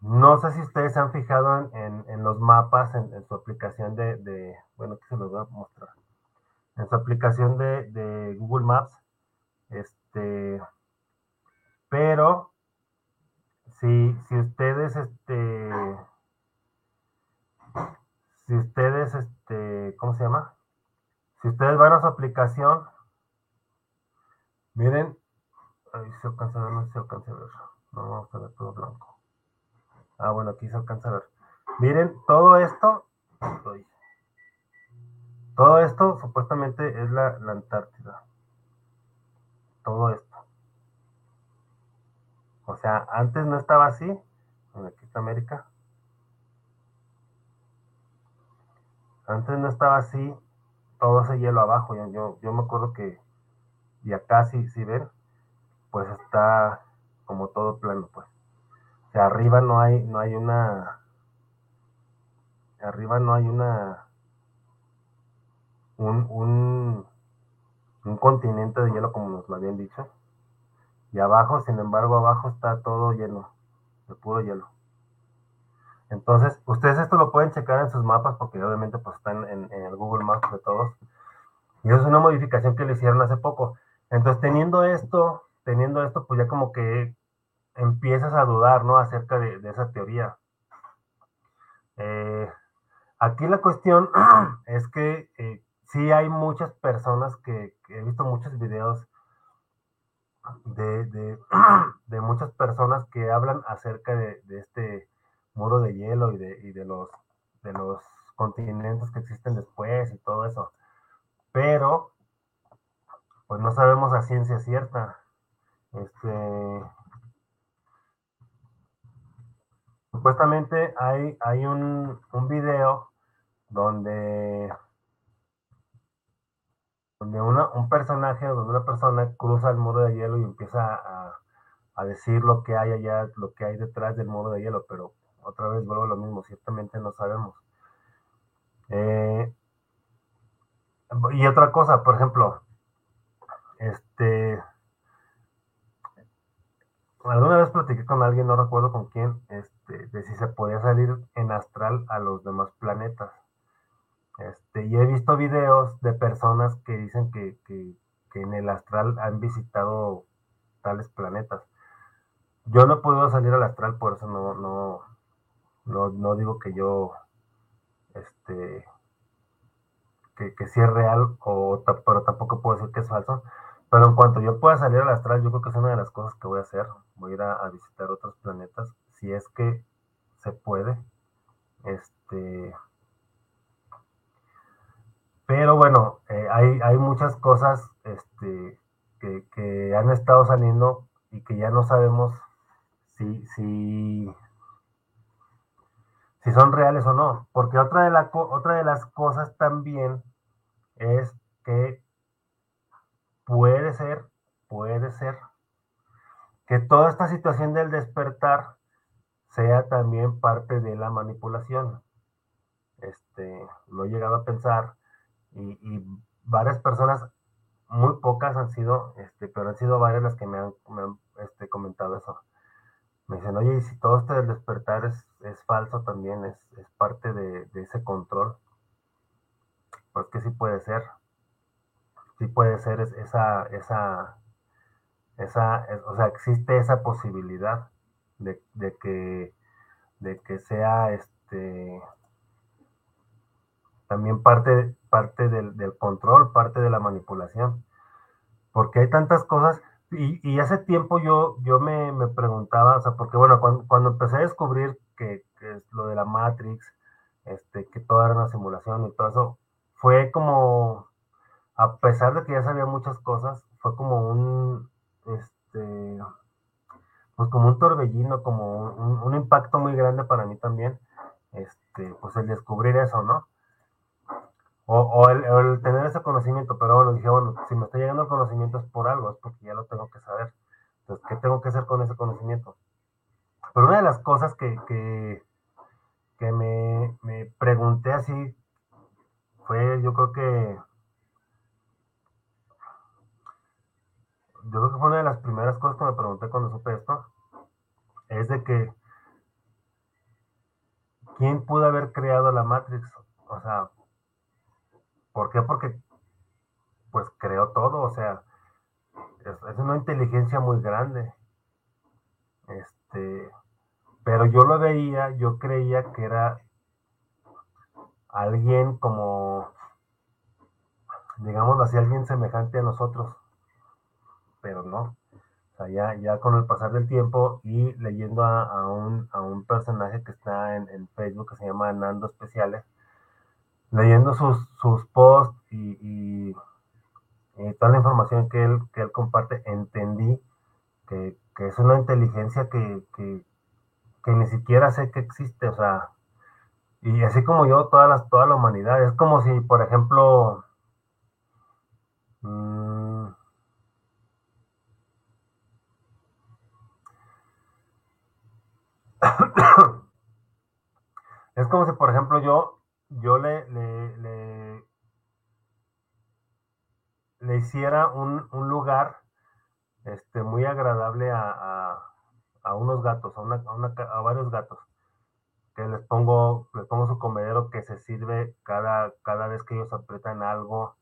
no sé si ustedes se han fijado en, los mapas, en, su aplicación de, bueno, que se los voy a mostrar, en su aplicación de, Google Maps, este, pero si, si ustedes, este, si ustedes, este, ¿cómo se llama? Si ustedes van a su aplicación, miren, ahí se alcanza a ver, no se alcanza a ver, no vamos a ver todo blanco. Ah, bueno, aquí se alcanza a ver. Miren, todo esto, todo esto supuestamente es la, Antártida. Todo esto. O sea, antes no estaba así. Aquí está América. Antes no estaba así, todo ese hielo abajo. Yo, yo, me acuerdo que, y acá si, si ven, pues está como todo plano, pues. O sea, arriba no hay, no hay una, arriba no hay una, un, un, un continente de hielo como nos lo habían dicho. Y abajo, sin embargo, abajo está todo lleno, de puro hielo. Entonces, ustedes esto lo pueden checar en sus mapas porque obviamente pues están en, el Google Maps de todos. Y eso es una modificación que le hicieron hace poco. Entonces, teniendo esto, teniendo esto, pues ya como que empiezas a dudar, ¿no? Acerca de, esa teoría. Eh, aquí la cuestión <clears throat> es que eh, sí hay muchas personas que, he visto muchos videos de, <clears throat> de, muchas personas que hablan acerca de, este muro de hielo y de, y de, los, de los continentes que existen después y todo eso. Pero, pues no sabemos a ciencia cierta. Este, supuestamente hay, hay un, un video donde donde un personaje, donde una persona cruza el muro de hielo y empieza a, decir lo que hay allá, lo que hay detrás del muro de hielo, pero otra vez vuelvo a lo mismo, ciertamente no sabemos. Eh, y otra cosa, por ejemplo, este, alguna vez platiqué con alguien, no recuerdo con quién, este, de si se podía salir en astral a los demás planetas. Este, y he visto videos de personas que dicen que, en el astral han visitado tales planetas. Yo no he salir al astral, por eso no, no, no, digo que yo, este, que, que sí es real, o, pero tampoco puedo decir que es falso. Pero en cuanto yo pueda salir al astral, yo creo que es una de las cosas que voy a hacer. Voy a ir a, visitar otros planetas, si es que se puede. Este, pero bueno, eh, hay, hay, muchas cosas este, que, han estado saliendo y que ya no sabemos si, si, si son reales o no. Porque otra de, la, otra de las cosas también es que puede ser, puede ser que toda esta situación del despertar sea también parte de la manipulación. Este, lo he llegado a pensar y, varias personas, muy pocas han sido, este, pero han sido varias las que me han, este, comentado eso. Me dicen, oye, y si todo este despertar es, falso también, es, parte de, ese control, pues que sí puede ser. Sí puede ser esa, esa, esa, o sea, existe esa posibilidad de, de que, de que sea este también parte, parte del, control, parte de la manipulación. Porque hay tantas cosas, y, hace tiempo yo, yo me, preguntaba, o sea, porque bueno, cuando, empecé a descubrir que, es lo de la Matrix, este, que todo era una simulación y todo eso, fue como, a pesar de que ya sabía muchas cosas, fue como un, este, pues como un torbellino, como un, un impacto muy grande para mí también, este, pues el descubrir eso, ¿no? O, el, tener ese conocimiento, pero bueno, dije, bueno, si me está llegando el conocimiento es por algo, es porque ya lo tengo que saber. Entonces, ¿qué tengo que hacer con ese conocimiento? Pero una de las cosas que, que, que me, me pregunté así fue, yo creo que, yo creo que fue una de las primeras cosas que me pregunté cuando supe esto, es de que, ¿quién pudo haber creado la Matrix? O sea, ¿Por qué? Porque pues creó todo, o sea, es, una inteligencia muy grande. Este, pero yo lo veía, yo creía que era alguien como, digamos así, alguien semejante a nosotros, pero no. O sea, ya, ya con el pasar del tiempo y leyendo a, un, a un, personaje que está en, en, Facebook que se llama Nando Especiales, leyendo sus, sus posts y, y, toda la información que él, que él comparte, entendí que, que es una inteligencia que, que, ni siquiera sé que existe, o sea, y así como yo, toda la, toda la humanidad, es como si, por ejemplo, mmm, <coughs> es como si, por ejemplo, yo, yo le, le, le, hiciera un, un, lugar este, muy agradable a, a, unos gatos, a, una, una, a, varios gatos, que les pongo, les pongo su comedero que se sirve cada, cada vez que ellos aprietan algo,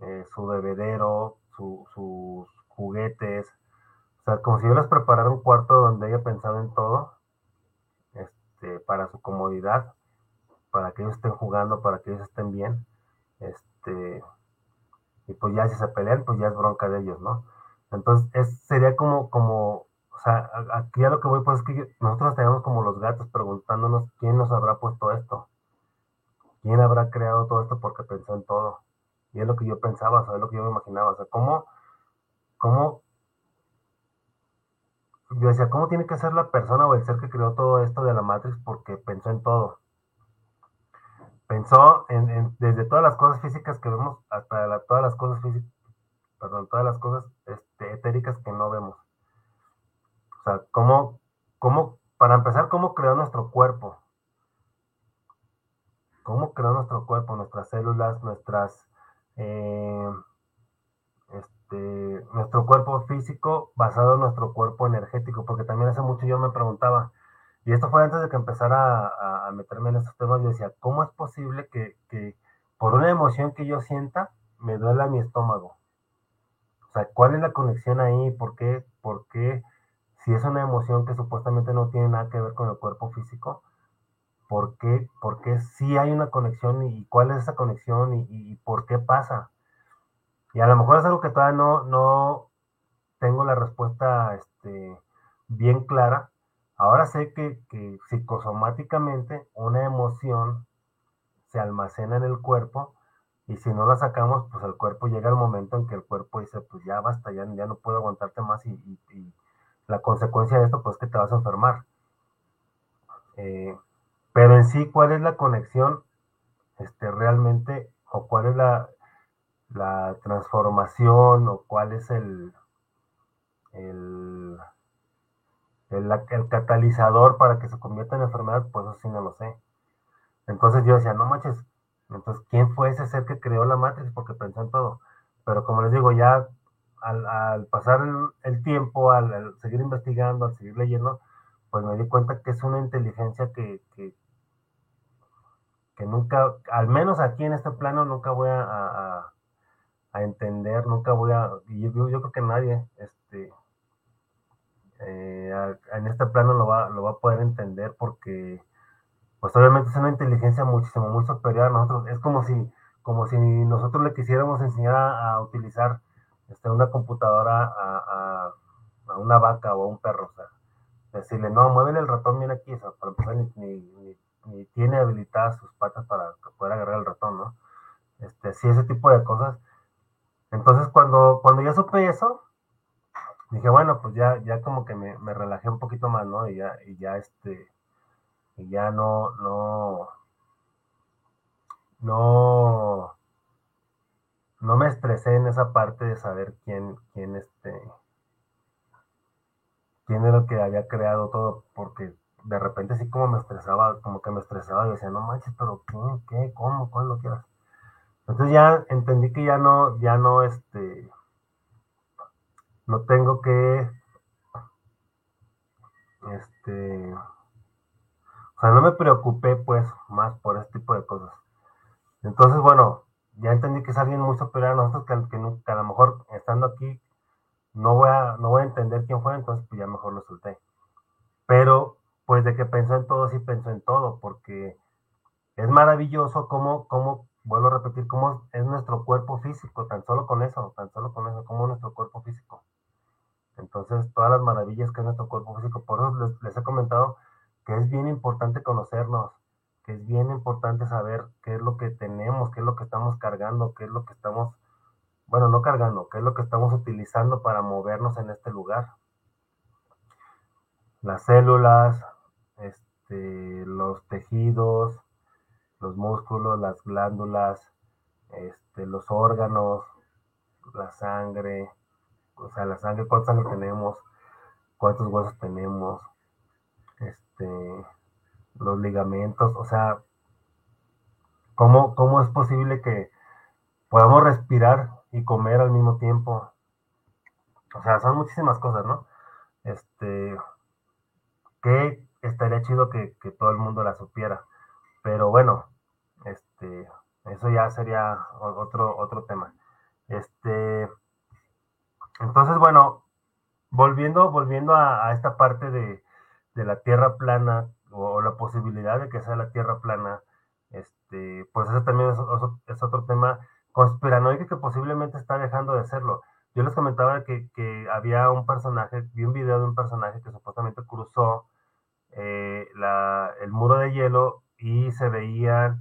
eh, su bebedero, su, sus juguetes, o sea, como si yo les preparara un cuarto donde haya pensado en todo, este, para su comodidad, para que ellos estén jugando, para que ellos estén bien, este, y pues ya si se pelean, pues ya es bronca de ellos, ¿no? Entonces, es, sería como, como, o sea, aquí a lo que voy, pues es que nosotros tenemos como los gatos preguntándonos quién nos habrá puesto esto, quién habrá creado todo esto porque pensó en todo. Y es lo que yo pensaba, o sea, es lo que yo me imaginaba, o sea, cómo, cómo yo decía, ¿cómo tiene que ser la persona o el ser que creó todo esto de la Matrix? Porque pensó en todo. Pensó en, desde todas las cosas físicas que vemos hasta todas las cosas físicas, perdón, todas las cosas este, etéricas que no vemos. O sea, ¿cómo, cómo, para empezar, cómo creó nuestro cuerpo? ¿Cómo creó nuestro cuerpo, nuestras células, nuestras... Eh, este, nuestro cuerpo físico basado en nuestro cuerpo energético, porque también hace mucho yo me preguntaba, y esto fue antes de que empezara a, meterme en estos temas, yo decía, ¿cómo es posible que, por una emoción que yo sienta me duela mi estómago? O sea, ¿cuál es la conexión ahí? ¿Por qué? ¿Por qué? Si es una emoción que supuestamente no tiene nada que ver con el cuerpo físico, ¿por qué, por qué sí hay una conexión y cuál es esa conexión y, y por qué pasa? Y a lo mejor es algo que todavía no, no tengo la respuesta este, bien clara. Ahora sé que, que psicosomáticamente una emoción se almacena en el cuerpo y si no la sacamos, pues el cuerpo llega el momento en que el cuerpo dice, pues ya basta, ya, ya no puedo aguantarte más y, la consecuencia de esto, pues es que te vas a enfermar. Eh, pero en sí, ¿cuál es la conexión este, realmente o cuál es la, la transformación o cuál es el, el, catalizador para que se convierta en enfermedad, pues eso sí no lo sé. Entonces yo decía, no manches, entonces, ¿quién fue ese ser que creó la Matrix? Porque pensó en todo. Pero como les digo, ya al, pasar el, tiempo, al, seguir investigando, al seguir leyendo, pues me di cuenta que es una inteligencia que, que, nunca, al menos aquí en este plano, nunca voy a, a, a entender, nunca voy a, y yo, yo creo que nadie, este, eh, en este plano lo va, lo va a poder entender porque, pues obviamente es una inteligencia muchísimo, muy superior a nosotros. Es como si, como si nosotros le quisiéramos enseñar a, utilizar este, una computadora a, a, una vaca o a un perro, o sea, decirle, no, muévele el ratón, mira aquí, ni, ni, ni, tiene habilitadas sus patas para poder agarrar el ratón, ¿no? Este, sí, ese tipo de cosas entonces, cuando, cuando ya supe eso, dije, bueno, pues ya, ya como que me, me relajé un poquito más, ¿no? Y ya, y ya este, y ya no, no, no, no me estresé en esa parte de saber quién, quién este, quién era el que había creado todo, porque de repente sí como me estresaba, como que me estresaba y decía, no manches, pero ¿qué? ¿Qué? ¿Cómo? ¿Cuándo quieras? Entonces ya entendí que ya no, ya no, este, no tengo que, este, o sea, no me preocupé pues más por este tipo de cosas. Entonces, bueno, ya entendí que es alguien muy superior a nosotros que, que, a lo mejor estando aquí no voy, a, no voy a entender quién fue, entonces pues ya mejor lo solté. Pero, pues de que pensó en todo, sí pensó en todo, porque es maravilloso cómo, cómo vuelvo a repetir, cómo es nuestro cuerpo físico, tan solo con eso, tan solo con eso, como nuestro cuerpo físico. Entonces, todas las maravillas que es nuestro cuerpo físico. Por eso les, he comentado que es bien importante conocernos, que es bien importante saber qué es lo que tenemos, qué es lo que estamos cargando, qué es lo que estamos, bueno, no cargando, qué es lo que estamos utilizando para movernos en este lugar. Las células, este, los tejidos, los músculos, las glándulas, este, los órganos, la sangre, o sea, la sangre, cuánta sangre tenemos, cuántos huesos tenemos, este, los ligamentos, o sea, ¿cómo, cómo es posible que podamos respirar y comer al mismo tiempo? O sea, son muchísimas cosas, ¿no? Este, que estaría chido que, que todo el mundo la supiera. Pero bueno, este, eso ya sería otro, otro tema. Este, entonces, bueno, volviendo, volviendo a, esta parte de, la tierra plana o, la posibilidad de que sea la tierra plana, este, pues eso también es, otro tema conspiranoico que posiblemente está dejando de serlo. Yo les comentaba que, había un personaje, vi un video de un personaje que supuestamente cruzó eh, el muro de hielo y se veía,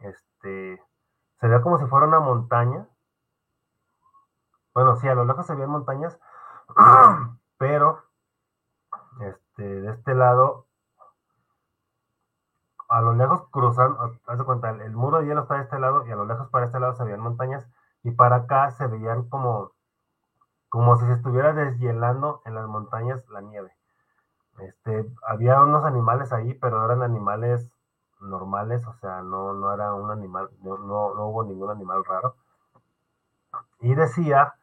este, se veía como si fuera una montaña. Bueno, sí, a lo lejos se veían montañas, <clears throat> pero este, de este lado, a lo lejos cruzando, haz de cuenta, el, muro de hielo está de este lado y a lo lejos para este lado se veían montañas y para acá se veían como, como si se estuviera deshielando en las montañas la nieve. Este, había unos animales ahí, pero eran animales normales, o sea, no, no era un animal, no, no, hubo ningún animal raro. Y decía,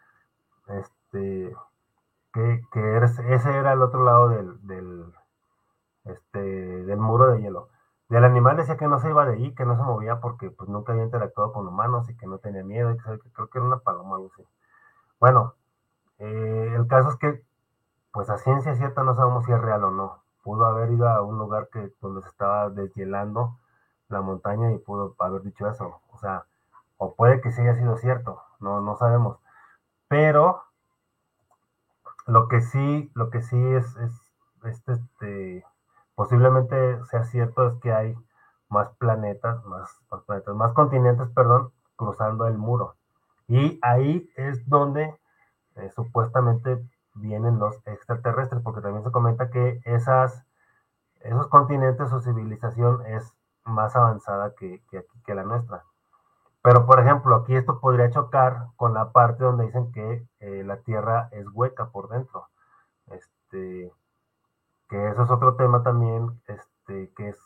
este, que, que, ese era el otro lado del, del, este, del muro de hielo. Del animal decía que no se iba de ahí, que no se movía porque pues nunca había interactuado con humanos y que no tenía miedo, y que, creo que era una paloma, algo así. Bueno, eh, el caso es que pues a ciencia cierta no sabemos si es real o no. Pudo haber ido a un lugar que donde se estaba deshielando la montaña y pudo haber dicho eso. O sea, o puede que sí haya sido cierto, no, no sabemos. Pero lo que sí, lo que sí es, es, este, posiblemente sea cierto es que hay más planetas, más, más planetas, más continentes, perdón, cruzando el muro. Y ahí es donde eh, supuestamente vienen los extraterrestres, porque también se comenta que esas, esos continentes, su civilización es más avanzada que, que, que la nuestra. Pero, por ejemplo, aquí esto podría chocar con la parte donde dicen que eh, la Tierra es hueca por dentro. Este, que eso es otro tema también, este, que es,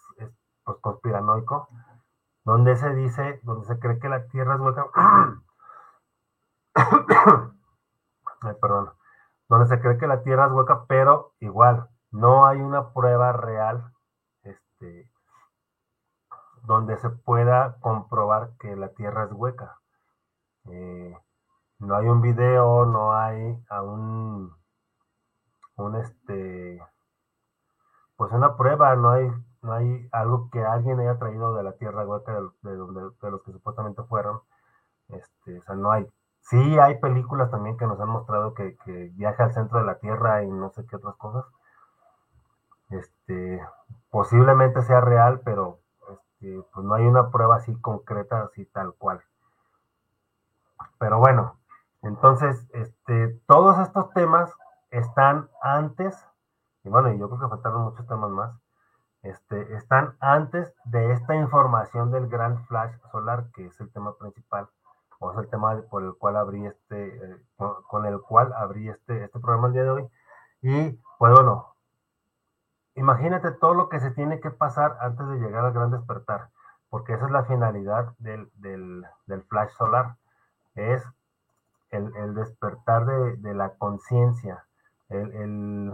pues, conspiranoico, donde se dice, donde se cree que la Tierra es hueca. <coughs> Ay, perdón donde se cree que la Tierra es hueca, pero igual, no hay una prueba real este, donde se pueda comprobar que la Tierra es hueca. Eh, no hay un video, no hay un, un este, pues una prueba, no hay, no hay algo que alguien haya traído de la Tierra hueca de, donde, de los que supuestamente fueron. Este, o sea, no hay Sí, hay películas también que nos han mostrado que, viaja al centro de la Tierra y no sé qué otras cosas. Este, posiblemente sea real, pero pues no hay una prueba así concreta, así tal cual. Pero bueno, entonces, este, todos estos temas están antes, y bueno, yo creo que faltaron muchos temas más, este, están antes de esta información del gran flash solar, que es el tema principal o es el tema por el cual abrí este, eh, con, el cual abrí este, este programa el día de hoy. Y pues bueno, imagínate todo lo que se tiene que pasar antes de llegar al gran despertar, porque esa es la finalidad del, del, flash solar, es el, despertar de, la conciencia, el,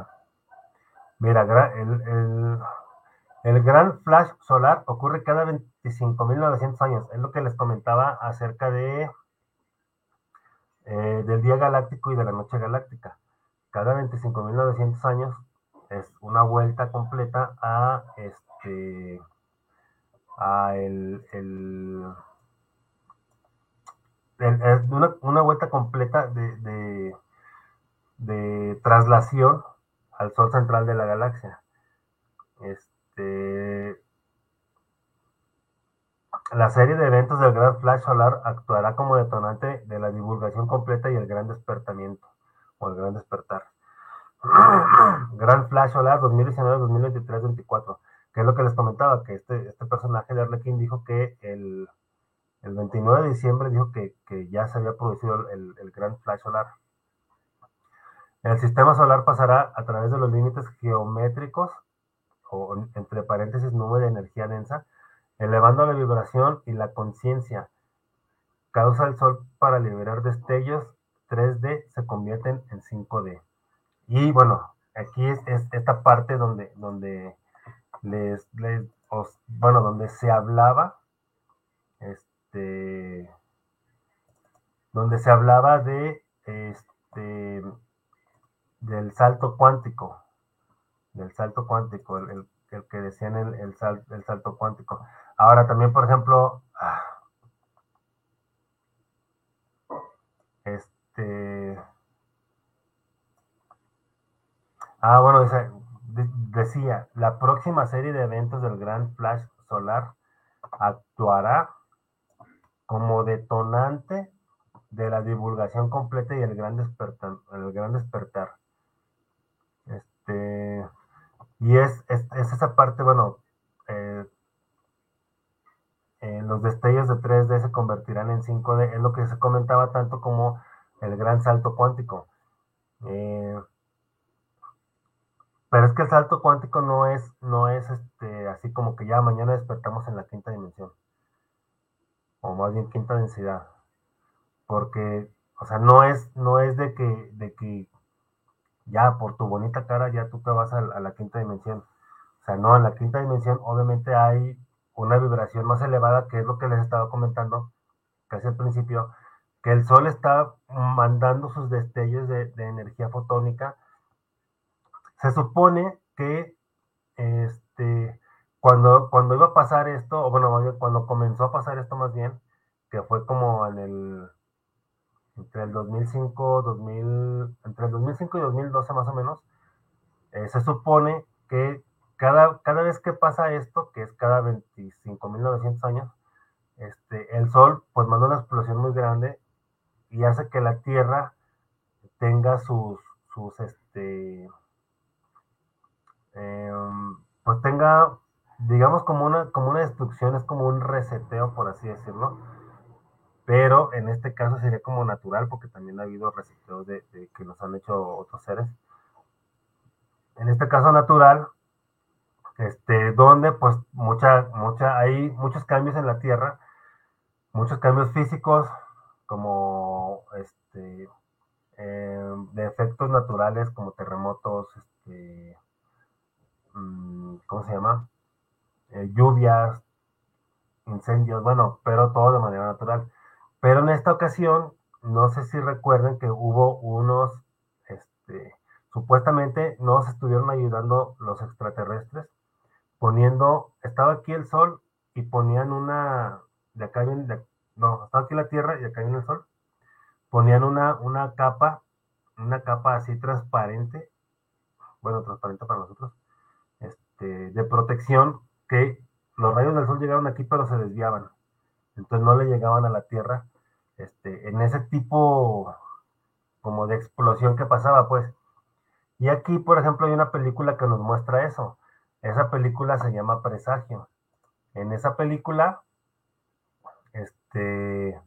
mira, el, el, el gran flash solar ocurre cada 25.900 años. Es lo que les comentaba acerca de eh, del día galáctico y de la noche galáctica. Cada 25.900 años es una vuelta completa a este a el, una, una, vuelta completa de, de, traslación al Sol central de la galaxia. Este, la serie de eventos del Gran Flash Solar actuará como detonante de la divulgación completa y el gran despertamiento, o el gran despertar. Gran Flash Solar 2019, 2023, 2024 que es lo que les comentaba, que este, este personaje de Arlequín dijo que el, el 29 de diciembre dijo que, que ya se había producido el, el, gran flash solar. El sistema solar pasará a través de los límites geométricos, o entre paréntesis, nube de energía densa, elevando la vibración y la conciencia. Causa el Sol para liberar destellos 3D, se convierten en 5D. Y bueno, aquí es, es esta parte donde, donde les, bueno, donde se hablaba, este, donde se hablaba de, este, del salto cuántico, del salto cuántico, el, el, que decían el, el, el, salto cuántico. Ahora también, por ejemplo, ah, este, ah, bueno, decía, la próxima serie de eventos del Gran Flash Solar actuará como detonante de la divulgación completa y el gran despertar. El gran despertar. Este, y es, es, esa parte, bueno, eh, eh, los destellos de 3D se convertirán en 5D, es lo que se comentaba tanto como el gran salto cuántico. Eh, pero es que el salto cuántico no es, no es este, así como que ya mañana despertamos en la quinta dimensión. O más bien quinta densidad. Porque, o sea, no es, no es de que, de que ya por tu bonita cara ya tú te vas a, la quinta dimensión. O sea, no, en la quinta dimensión obviamente hay una vibración más elevada, que es lo que les estaba comentando casi al principio, que el Sol está mandando sus destellos de, de energía fotónica se supone que este, cuando, cuando iba a pasar esto, o bueno, cuando comenzó a pasar esto más bien, que fue como en el, entre el 2005, 2000, entre el 2005 y 2012 más o menos, eh, se supone que cada, cada vez que pasa esto, que es cada 25.900 años, este, el Sol pues manda una explosión muy grande y hace que la Tierra tenga sus, sus, este, Em, pues tenga, digamos, como una, como una destrucción, es como un reseteo, por así decirlo. Pero en este caso sería como natural, porque también ha habido reseteos de, que nos han hecho otros seres. En este caso natural, este, donde pues mucha, mucha, hay muchos cambios en la Tierra, muchos cambios físicos, como este, em, de efectos naturales como terremotos, este, ¿cómo se llama? Eh, lluvias, incendios, bueno, pero todo de manera natural. Pero en esta ocasión, no sé si recuerden que hubo unos, este, supuestamente nos estuvieron ayudando los extraterrestres, poniendo, estaba aquí el sol y ponían una, de acá viene, no, estaba aquí la Tierra y acá viene el sol, ponían una, una capa, una capa así transparente, bueno, transparente para nosotros, este, de protección que los rayos del sol llegaron aquí pero se desviaban. Entonces no le llegaban a la Tierra este, en ese tipo como de explosión que pasaba, pues. Y aquí, por ejemplo, hay una película que nos muestra eso. Esa película se llama Presagio. En esa película, este,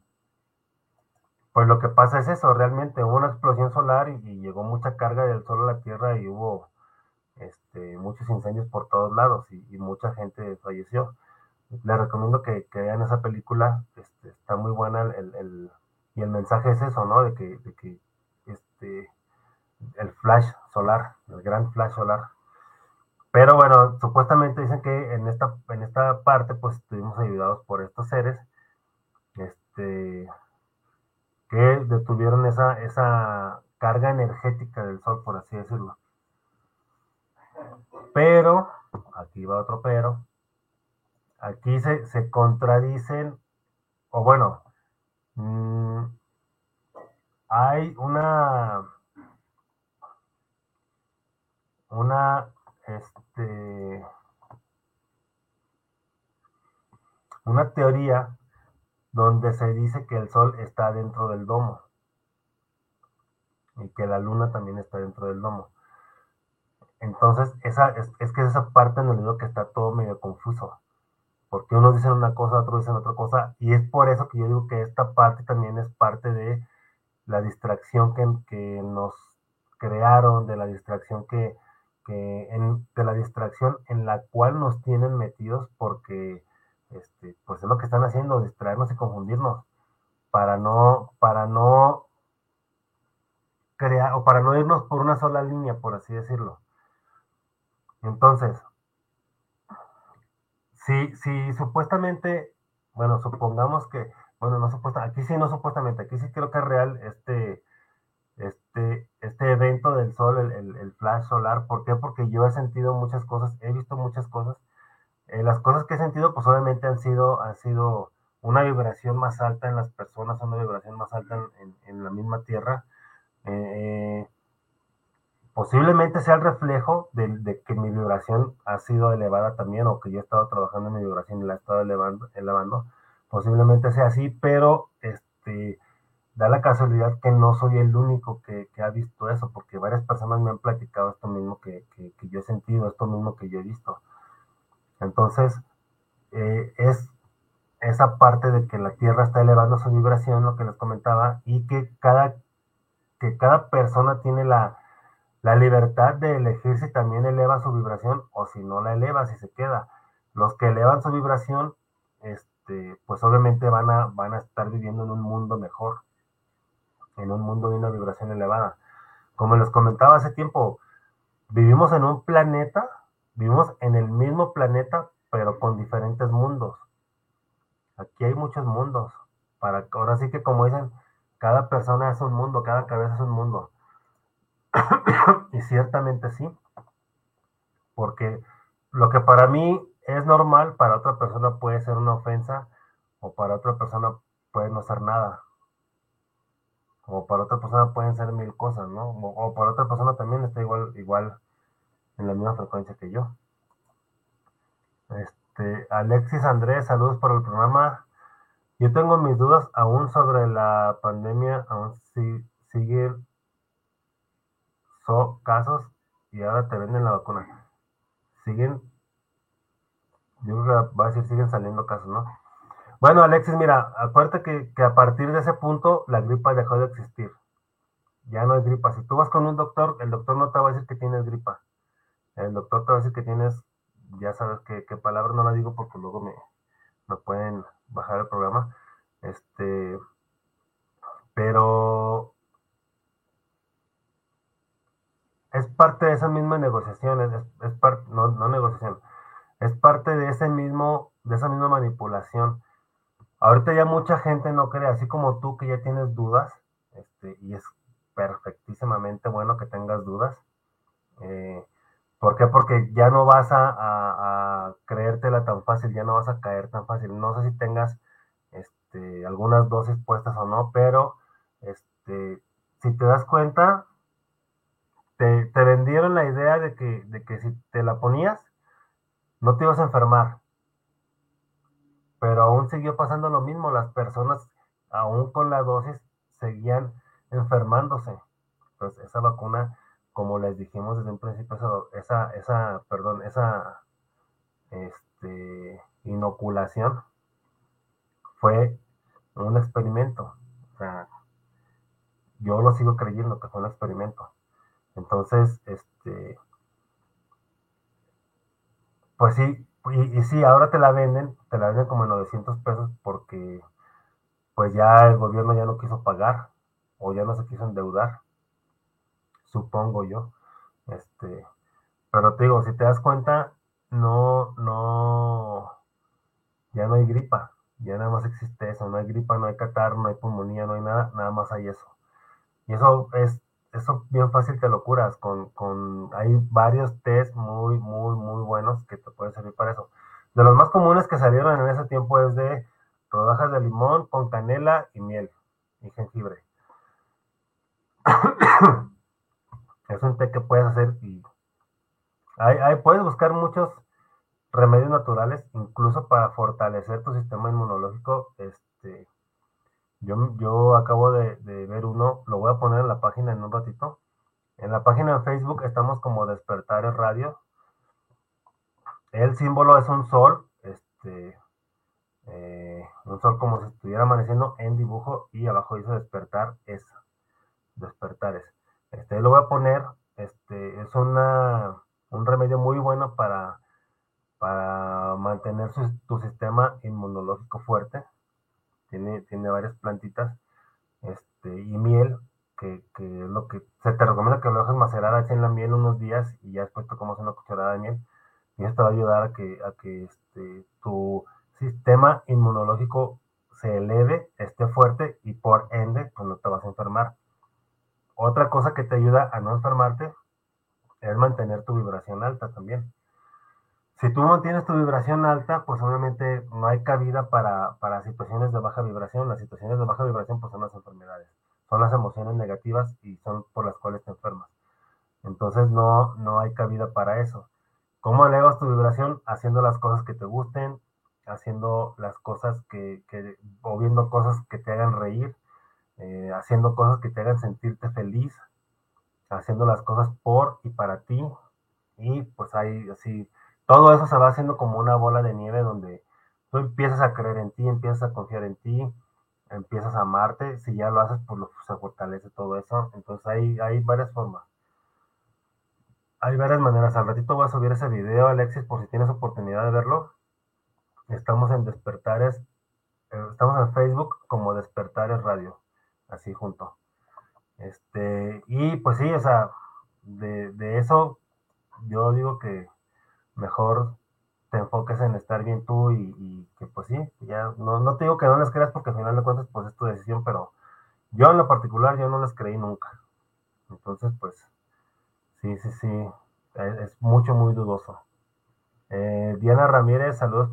pues lo que pasa es eso, realmente hubo una explosión solar y, y llegó mucha carga del sol a la Tierra y hubo este, muchos incendios por todos lados y, mucha gente falleció. Les recomiendo que, vean esa película, este, está muy buena el, y el mensaje es eso, ¿no? De que, este, el flash solar, el gran flash solar. Pero bueno, supuestamente dicen que en esta, en esta parte pues estuvimos ayudados por estos seres este, que detuvieron esa, esa carga energética del sol, por así decirlo. Pero, aquí va otro pero, aquí se, contradicen, o bueno, mm, hay una, una, este, una teoría donde se dice que el sol está dentro del domo y que la luna también está dentro del domo. Entonces, esa, es, es que esa parte en el libro que está todo medio confuso, porque unos dicen una cosa, otros dicen otra cosa, y es por eso que yo digo que esta parte también es parte de la distracción que, que nos crearon, de la distracción que, que en, de la distracción en la cual nos tienen metidos porque este, pues es lo que están haciendo, distraernos y confundirnos para no, para no crear o para no irnos por una sola línea, por así decirlo. Entonces, si, si supuestamente, bueno, supongamos que, bueno, no supuestamente, aquí sí no supuestamente, aquí sí creo que es real este, este, este evento del sol, el, el, flash solar. ¿Por qué? Porque yo he sentido muchas cosas, he visto muchas cosas. Eh, las cosas que he sentido, pues obviamente han sido, han sido una vibración más alta en las personas, una vibración más alta en, en, la misma tierra. Eh, posiblemente sea el reflejo de, que mi vibración ha sido elevada también o que yo he estado trabajando en mi vibración y la he estado elevando, posiblemente sea así, pero este, da la casualidad que no soy el único que, ha visto eso, porque varias personas me han platicado esto mismo que, yo he sentido, esto mismo que yo he visto. Entonces, eh, es esa parte de que la Tierra está elevando su vibración, lo que les comentaba, y que cada, que cada persona tiene la, la libertad de elegir si también eleva su vibración o si no la eleva, si se queda. Los que elevan su vibración, este, pues obviamente van a, van a estar viviendo en un mundo mejor, en un mundo de una vibración elevada. Como les comentaba hace tiempo, vivimos en un planeta, vivimos en el mismo planeta, pero con diferentes mundos. Aquí hay muchos mundos. Para, ahora sí que como dicen, cada persona es un mundo, cada cabeza es un mundo. <coughs> y ciertamente sí, porque lo que para mí es normal, para otra persona puede ser una ofensa o para otra persona puede no ser nada. O para otra persona pueden ser mil cosas, ¿no? O, para otra persona también está igual, igual en la misma frecuencia que yo. Este, Alexis Andrés, saludos por el programa. Yo tengo mis dudas aún sobre la pandemia, aún si, sigue son casos y ahora te venden la vacuna. Siguen, yo creo va a decir, siguen saliendo casos, ¿no? Bueno, Alexis, mira, acuérdate que, que, a partir de ese punto la gripa dejó de existir. Ya no hay gripa. Si tú vas con un doctor, el doctor no te va a decir que tienes gripa. El doctor te va a decir que tienes, ya sabes qué, qué palabra no la digo porque luego me, me pueden bajar el programa. Este, pero es parte de esa misma negociación, es, parte, no, no negociación, es parte de ese mismo, de esa misma manipulación. Ahorita ya mucha gente no cree, así como tú que ya tienes dudas, este, y es perfectísimamente bueno que tengas dudas. Eh, ¿Por qué? Porque ya no vas a, a, a, creértela tan fácil, ya no vas a caer tan fácil. No sé si tengas este, algunas dosis puestas o no, pero este, si te das cuenta, te, vendieron la idea de que, de que si te la ponías, no te ibas a enfermar. Pero aún siguió pasando lo mismo, las personas, aún con la dosis, seguían enfermándose. Pues esa vacuna, como les dijimos desde un principio, esa, esa, perdón, esa este, inoculación fue un experimento. O sea, yo lo sigo creyendo que fue un experimento. Entonces, este, pues sí, y, sí, ahora te la venden, te la venden como en 900 pesos porque pues ya el gobierno ya no quiso pagar o ya no se quiso endeudar, supongo yo. Este, pero te digo, si te das cuenta, no, no, ya no hay gripa, ya nada más existe eso, no hay gripa, no hay catarro, no hay pulmonía, no hay nada, nada más hay eso. Y eso es eso bien fácil te lo curas. Con, con, hay varios test muy, muy, muy buenos que te pueden servir para eso. De los más comunes que salieron en ese tiempo es de rodajas de limón con canela y miel y jengibre. <coughs> es un té que puedes hacer y hay, puedes buscar muchos remedios naturales, incluso para fortalecer tu sistema inmunológico. Este, yo, yo acabo de, ver uno, lo voy a poner en la página en un ratito. En la página de Facebook estamos como Despertares Radio. El símbolo es un sol, este, eh, un sol como si estuviera amaneciendo en dibujo y abajo dice despertar es despertares. Este lo voy a poner, este es una un remedio muy bueno para, para mantener tu sistema inmunológico fuerte. Tiene, tiene varias plantitas este, y miel, que, que, es lo que se te recomienda que lo dejes macerar en la miel unos días y ya después te comas una cucharada de miel. Y esto va a ayudar a que, a que este, tu sistema inmunológico se eleve, esté fuerte y por ende, pues no te vas a enfermar. Otra cosa que te ayuda a no enfermarte es mantener tu vibración alta también. Si tú mantienes tu vibración alta, pues obviamente no hay cabida para, para situaciones de baja vibración. Las situaciones de baja vibración pues son las enfermedades, son las emociones negativas y son por las cuales te enfermas. Entonces no, no hay cabida para eso. ¿Cómo elevas tu vibración? Haciendo las cosas que te gusten, haciendo las cosas que, que o viendo cosas que te hagan reír, eh, haciendo cosas que te hagan sentirte feliz, haciendo las cosas por y para ti. Y pues ahí así, todo eso se va haciendo como una bola de nieve donde tú empiezas a creer en ti, empiezas a confiar en ti, empiezas a amarte. Si ya lo haces, pues lo, se fortalece todo eso. Entonces hay, hay varias formas. Hay varias maneras. Al ratito voy a subir ese video, Alexis, por si tienes oportunidad de verlo. Estamos en Despertares, eh, estamos en Facebook como Despertares Radio, así junto. Este, y pues sí, o sea, de, eso yo digo que mejor te enfoques en estar bien tú y, que pues sí, ya no, no, te digo que no les creas porque al final de cuentas pues es tu decisión, pero yo en lo particular yo no les creí nunca. Entonces pues sí, sí, sí, es, mucho, muy dudoso. Eh, Diana Ramírez, saludos,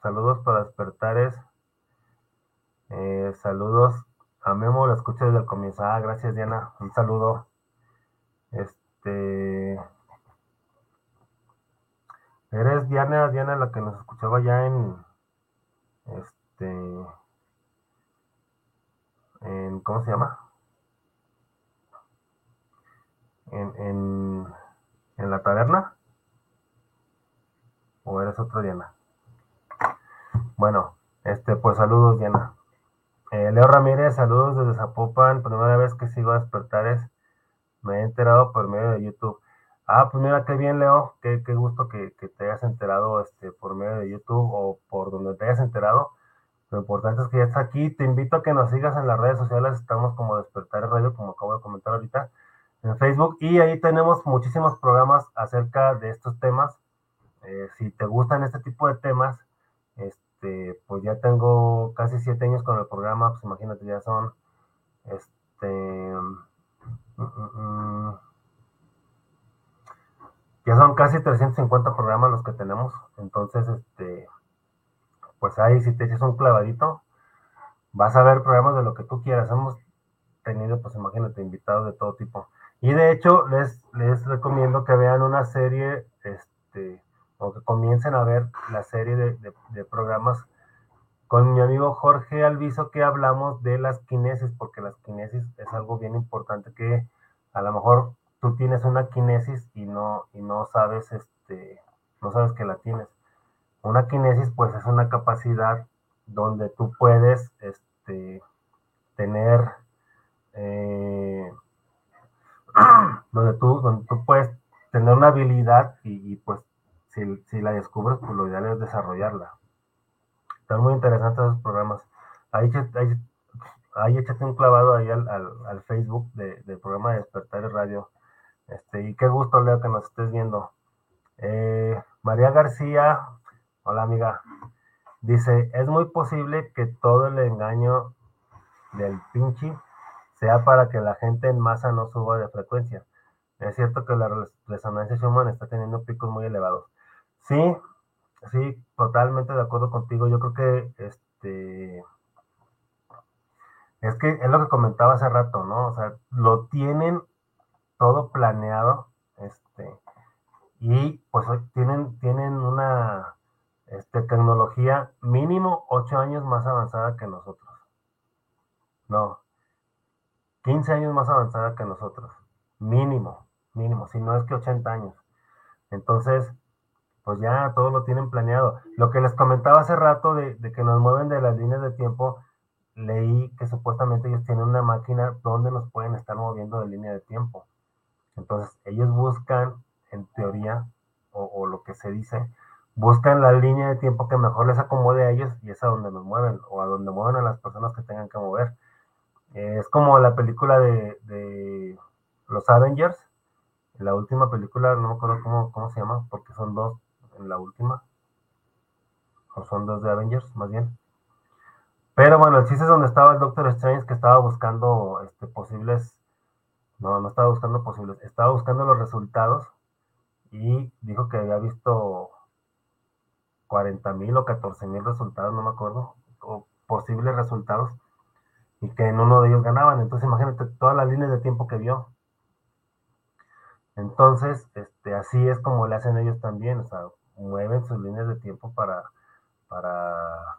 saludos para despertares. Eh, saludos a Memo lo escuché desde el comienzo. Ah, gracias, Diana. Un saludo. Este. Eres Diana, Diana, la que nos escuchaba ya en. Este. En, ¿Cómo se llama? En, en, en la taberna. ¿O eres otra Diana? Bueno, este, pues saludos, Diana. Eh, Leo Ramírez, saludos desde Zapopan. Primera vez que sigo a Despertares. Me he enterado por medio de YouTube. Ah, pues mira, qué bien, Leo. Qué, gusto que, te hayas enterado este, por medio de YouTube o por donde te hayas enterado. Lo importante es que ya está aquí. Te invito a que nos sigas en las redes sociales. Estamos como Despertares Radio, como acabo de comentar ahorita, en Facebook. Y ahí tenemos muchísimos programas acerca de estos temas. Eh, si te gustan este tipo de temas, este, pues ya tengo casi siete años con el programa, pues imagínate, ya son, este, mm, mm, mm, ya son casi 350 programas los que tenemos, entonces, este, pues ahí si te echas un clavadito, vas a ver programas de lo que tú quieras, hemos tenido, pues imagínate, invitados de todo tipo. Y de hecho, les, les recomiendo que vean una serie, este, o que comiencen a ver la serie de, programas con mi amigo Jorge Alviso que hablamos de las kinesis, porque las kinesis es algo bien importante que a lo mejor tú tienes una kinesis y no, y no sabes, este, no sabes que la tienes. Una kinesis pues es una capacidad donde tú puedes este, tener, eh, <clears throat> donde, tú, donde tú puedes tener una habilidad y, pues si, la descubres, pues lo ideal es desarrollarla. Están muy interesantes esos programas. Ahí, ahí, échate un clavado ahí al, Facebook del programa de Despertar Radio. Este, y qué gusto, Leo, que nos estés viendo. Eh, María García, hola amiga, dice, es muy posible que todo el engaño del pinche sea para que la gente en masa no suba de frecuencia. Es cierto que la resonancia Schumann está teniendo picos muy elevados. Sí, sí, totalmente de acuerdo contigo. Yo creo que este Es que es lo que comentaba hace rato, ¿no? O sea, lo tienen todo planeado, este, y pues tienen, tienen una este, tecnología mínimo ocho años más avanzada que nosotros. No, 15 años más avanzada que nosotros. Mínimo, mínimo, si no es que 80 años. Entonces, pues ya todo lo tienen planeado. Lo que les comentaba hace rato de, de, que nos mueven de las líneas de tiempo, leí que supuestamente ellos tienen una máquina donde nos pueden estar moviendo de línea de tiempo. Entonces, ellos buscan, en teoría, o, lo que se dice, buscan la línea de tiempo que mejor les acomode a ellos y es a donde nos mueven, o a donde mueven a las personas que tengan que mover. Es como la película de, de, los Avengers, la última película, no me acuerdo cómo, cómo se llama, porque son dos en la última, o son dos de Avengers, más bien. Pero bueno, el chiste es donde estaba el Doctor Strange que estaba buscando este, posibles, no, no estaba buscando posibles, estaba buscando los resultados y dijo que había visto 40 mil o 14 mil resultados, no me acuerdo, o posibles resultados, y que en uno de ellos ganaban. Entonces imagínate todas las líneas de tiempo que vio. Entonces, este, así es como le hacen ellos también, o sea, mueven sus líneas de tiempo para, para,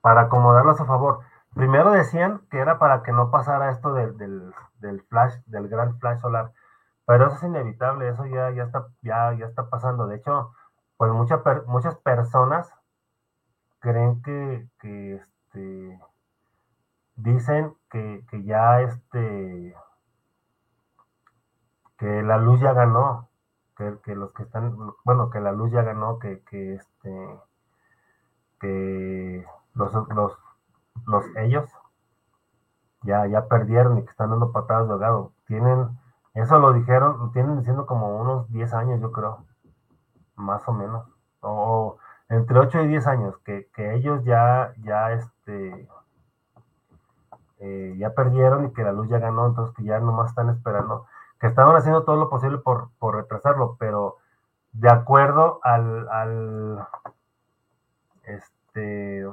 para acomodarlo a favor. Primero decían que era para que no pasara esto del, del, del flash, del gran flash solar pero eso es inevitable, eso ya, ya, está, ya, ya está pasando. De hecho, pues muchas personas creen que, que este, dicen que, que, ya este, que la luz ya ganó, que, que, los que están, bueno, que la luz ya ganó, que, que este, que los, los, los ellos ya, ya perdieron y que están dando patadas de ahogado. Tienen eso lo dijeron, lo tienen diciendo como unos 10 años, yo creo, más o menos, o entre 8 y 10 años, que, que ellos ya, ya, este, eh, ya perdieron y que la luz ya ganó, entonces que ya nomás están esperando, que estaban haciendo todo lo posible por, por retrasarlo, pero de acuerdo al, al, este,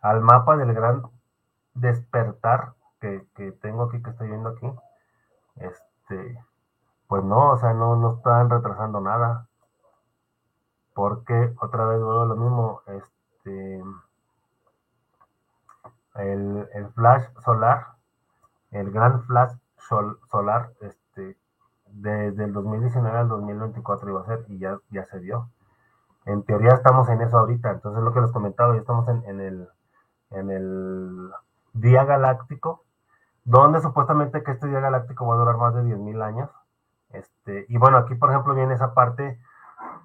al mapa del gran despertar que, que tengo aquí, que estoy viendo aquí, este, pues no, o sea, no, no están retrasando nada. Porque otra vez vuelvo lo mismo, este, el, el, flash solar, el gran flash solar, este, desde el 2019 al 2024 iba a ser y ya, ya se dio. En teoría estamos en eso ahorita, entonces lo que les comentaba, ya estamos en, en el, en el día galáctico donde supuestamente que este día galáctico va a durar más de 10.000 años. Este, y bueno, aquí por ejemplo viene esa parte,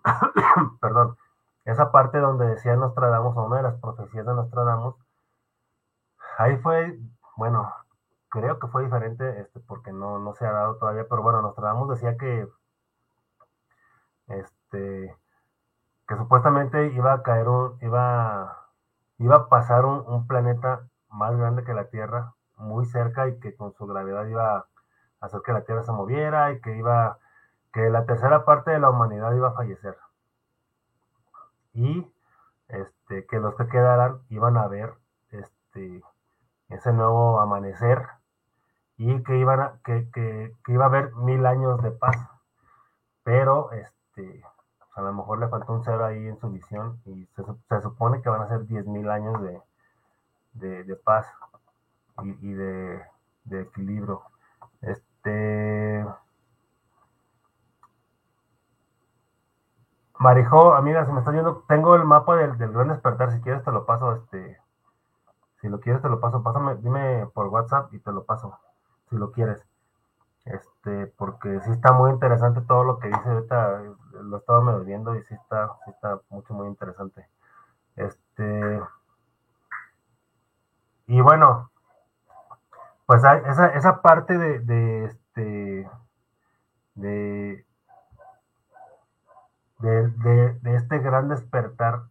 <coughs> perdón, esa parte donde decía Nostradamus, o una de las profecías de Nostradamus, ahí fue, bueno, creo que fue diferente, este, porque no, no se ha dado todavía, pero bueno, Nostradamus decía que, este, que supuestamente iba a caer un, iba, iba a pasar un, planeta más grande que la Tierra, muy cerca y que con su gravedad iba a hacer que la Tierra se moviera y que iba, que la tercera parte de la humanidad iba a fallecer. Y este, que los que quedaran iban a ver este, ese nuevo amanecer y que, iban a, que, que iba a haber mil años de paz. Pero este, a lo mejor le faltó un cero ahí en su visión y se, se supone que van a ser diez mil años de, de, de paz y, y de, de, equilibrio. Este. Marijo, amiga, se me está yendo. Tengo el mapa del, del gran despertar. Si quieres, te lo paso. Este, si lo quieres, te lo paso. Pásame, dime por WhatsApp y te lo paso. Si lo quieres. Este, porque sí está muy interesante todo lo que dice ahorita. Lo estaba viendo y sí está, está mucho, muy interesante. Este. Y bueno, pues hay esa, esa parte de, de este de, de, de, de, este gran despertar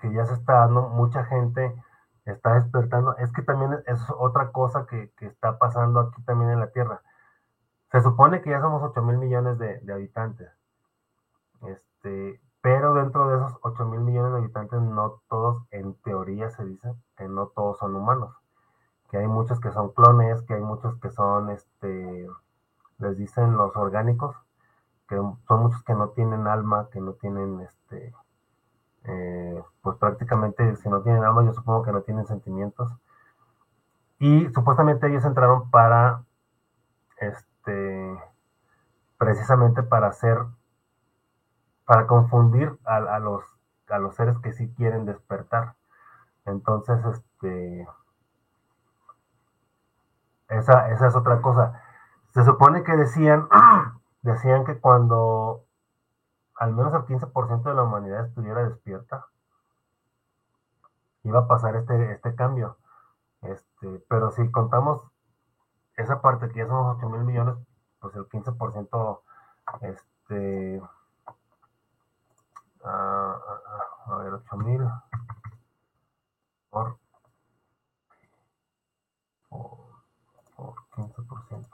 que ya se está dando, mucha gente está despertando, es que también es otra cosa que, que está pasando aquí también en la Tierra. Se supone que ya somos 8 mil millones de, habitantes, este, pero dentro de esos 8 mil millones de habitantes no todos en teoría se dice que no todos son humanos, que hay muchos que son clones, que hay muchos que son, este, les dicen los orgánicos, que son muchos que no tienen alma, que no tienen, este, eh, pues prácticamente si no tienen alma, yo supongo que no tienen sentimientos. Y supuestamente ellos entraron para, este, precisamente para hacer, para confundir a, los, a los seres que sí quieren despertar. Entonces, este, esa, esa es otra cosa. Se supone que decían, <clears throat> decían que cuando al menos el 15% de la humanidad estuviera despierta, iba a pasar este, este cambio. Este, pero si contamos esa parte que ya son 8 mil millones, pues el 15%, este, a ver, 8 mil por, por, 15%.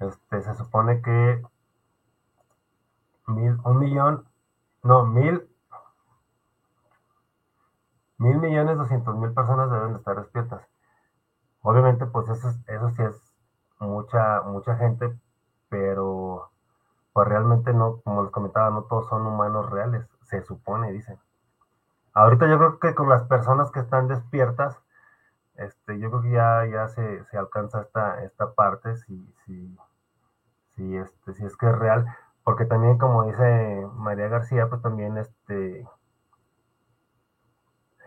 Este, se supone que mil, un millón, no, mil, mil millones doscientos mil personas deben de estar despiertas. Obviamente, pues eso, eso sí es mucha, mucha gente, pero pues realmente no, como les comentaba, no todos son humanos reales, se supone, dicen. Ahorita yo creo que con las personas que están despiertas, este, yo creo que ya, ya se, se alcanza esta, esta parte, si, si, si, este, si es que es real, porque también como dice María García, pues también este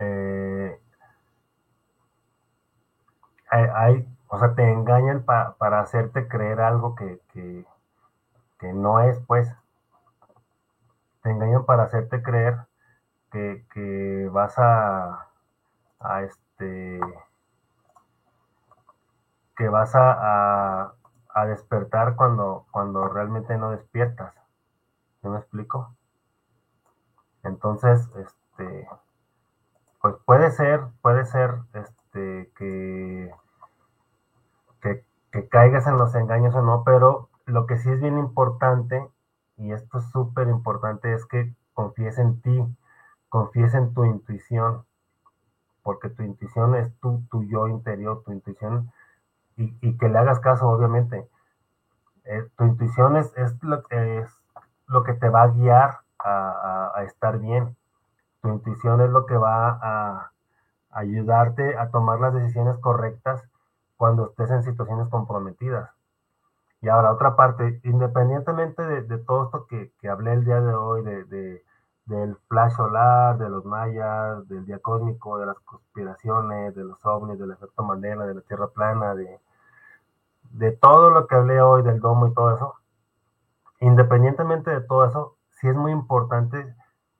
eh, hay, o sea, te engañan para hacerte creer algo que, que, no es, pues. Te engañan para hacerte creer que, que vas a, a este que vas a, a despertar cuando, cuando realmente no despiertas. ¿Sí me explico? Entonces, este, pues puede ser, puede ser, este, que, que, que caigas en los engaños o no, pero lo que sí es bien importante, y esto es súper importante, es que confíes en ti, confíes en tu intuición, porque tu intuición es tu, tu yo interior, tu intuición y, que le hagas caso, obviamente. Eh, tu intuición es, es, lo, es lo que te va a guiar a, a, estar bien. Tu intuición es lo que va a ayudarte a tomar las decisiones correctas cuando estés en situaciones comprometidas. Y ahora, otra parte, independientemente de, de todo esto que, que, hablé el día de hoy, de, de, del flash solar, de los mayas, del día cósmico, de las conspiraciones, de los ovnis, del efecto Mandela, de la Tierra plana, de, de todo lo que hablé hoy del domo y todo eso, independientemente de todo eso, sí es muy importante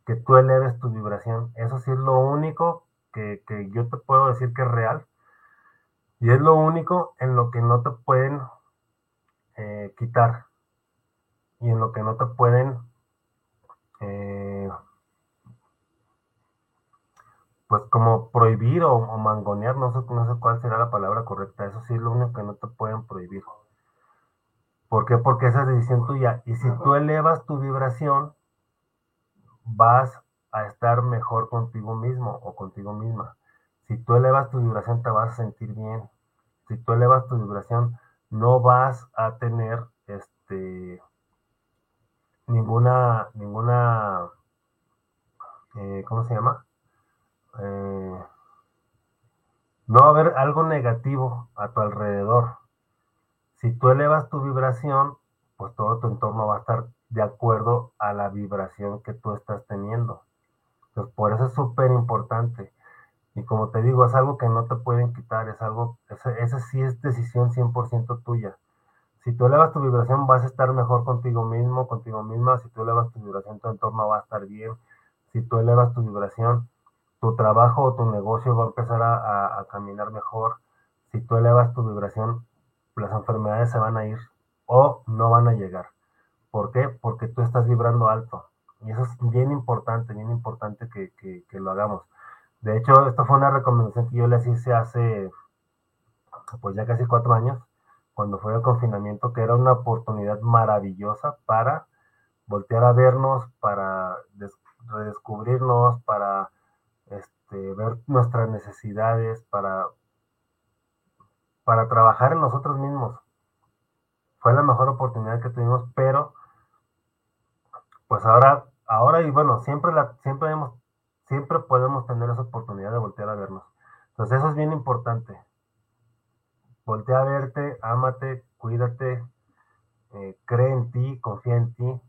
que tú eleves tu vibración. Eso sí es lo único que, yo te puedo decir que es real. Y es lo único en lo que no te pueden eh, quitar. Y en lo que no te pueden eh, pues como prohibir o, mangonear, no sé, no sé cuál será la palabra correcta, eso sí es lo único que no te pueden prohibir. ¿Por qué? Porque esa es decisión tuya. Y si tú elevas tu vibración, vas a estar mejor contigo mismo o contigo misma. Si tú elevas tu vibración, te vas a sentir bien. Si tú elevas tu vibración, no vas a tener este ninguna, ninguna, eh, ¿cómo se llama? Eh, no va a haber algo negativo a tu alrededor. Si tú elevas tu vibración, pues todo tu entorno va a estar de acuerdo a la vibración que tú estás teniendo. Por eso es súper importante. Y como te digo, es algo que no te pueden quitar, es algo, esa sí es decisión 100% tuya. Si tú elevas tu vibración, vas a estar mejor contigo mismo, contigo misma. Si tú elevas tu vibración, tu entorno va a estar bien. Si tú elevas tu vibración, tu trabajo o tu negocio va a empezar a, caminar mejor. Si tú elevas tu vibración, las enfermedades se van a ir o no van a llegar. ¿Por qué? Porque tú estás vibrando alto. Y eso es bien importante, bien importante que, que, lo hagamos. De hecho, esto fue una recomendación que yo les hice hace, pues ya casi cuatro años, cuando fue el confinamiento, que era una oportunidad maravillosa para voltear a vernos, para redescubrirnos, para este, ver nuestras necesidades, para, para trabajar en nosotros mismos. Fue la mejor oportunidad que tuvimos, pero pues ahora, ahora y bueno, siempre la, siempre hemos, siempre podemos tener esa oportunidad de voltear a vernos. Entonces eso es bien importante. Voltea a verte, ámate, cuídate, eh, cree en ti, confía en ti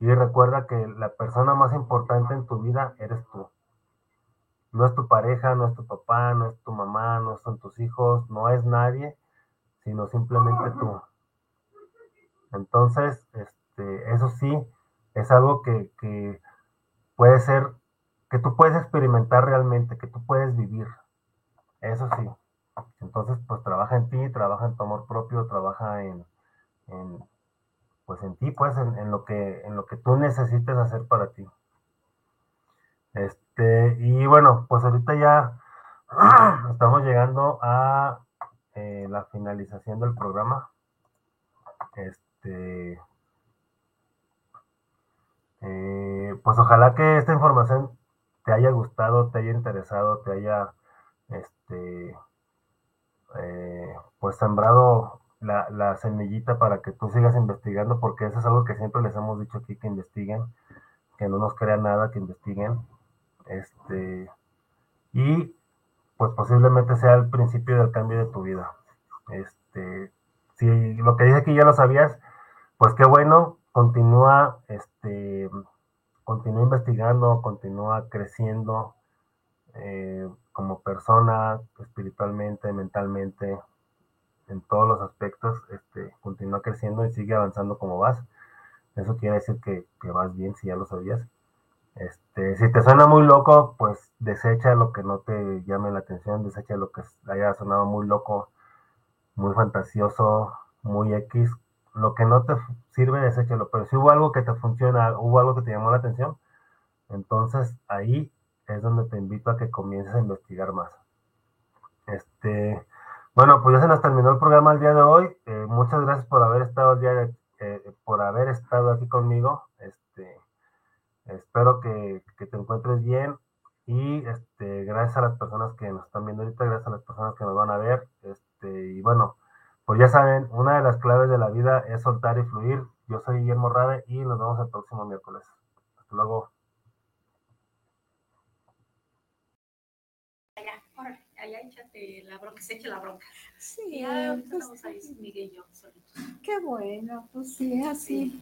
y recuerda que la persona más importante en tu vida eres tú. No es tu pareja, no es tu papá, no es tu mamá, no son tus hijos, no es nadie, sino simplemente tú. Entonces, este, eso sí, es algo que, que puede ser, que tú puedes experimentar realmente, que tú puedes vivir. Eso sí. Entonces, pues trabaja en ti, trabaja en tu amor propio, trabaja en, pues en ti, pues en, lo que, en lo que tú necesites hacer para ti. Este, y bueno, pues ahorita ya <clears throat> estamos llegando a eh, la finalización del programa. Este, eh, pues ojalá que esta información te haya gustado, te haya interesado, te haya este, eh, pues sembrado la, semillita para que tú sigas investigando, porque eso es algo que siempre les hemos dicho aquí, que investiguen, que no nos crean nada, que investiguen. Este, y pues posiblemente sea el principio del cambio de tu vida. Este, si lo que dije aquí ya lo sabías, pues qué bueno, continúa, este, continúa investigando, continúa creciendo, eh, como persona, espiritualmente, mentalmente, en todos los aspectos, este, continúa creciendo y sigue avanzando como vas. Eso quiere decir que, vas bien, si ya lo sabías. Este, si te suena muy loco, pues desecha lo que no te llame la atención, desecha lo que haya sonado muy loco, muy fantasioso, muy X. Lo que no te sirve, deséchalo. Pero si hubo algo que te funciona, hubo algo que te llamó la atención, entonces ahí es donde te invito a que comiences a investigar más. Este, bueno, pues ya se nos terminó el programa el día de hoy. Eh, muchas gracias por haber estado eh, por haber estado aquí conmigo. Este, espero que, te encuentres bien y este, gracias a las personas que nos están viendo ahorita, gracias a las personas que nos van a ver. Este, y bueno, pues ya saben, una de las claves de la vida es soltar y fluir. Yo soy Guillermo Rade y nos vemos el próximo miércoles. Hasta luego. allá échate la bronca, se eche la bronca. Sí, ya pues, Qué bueno, pues sí, así.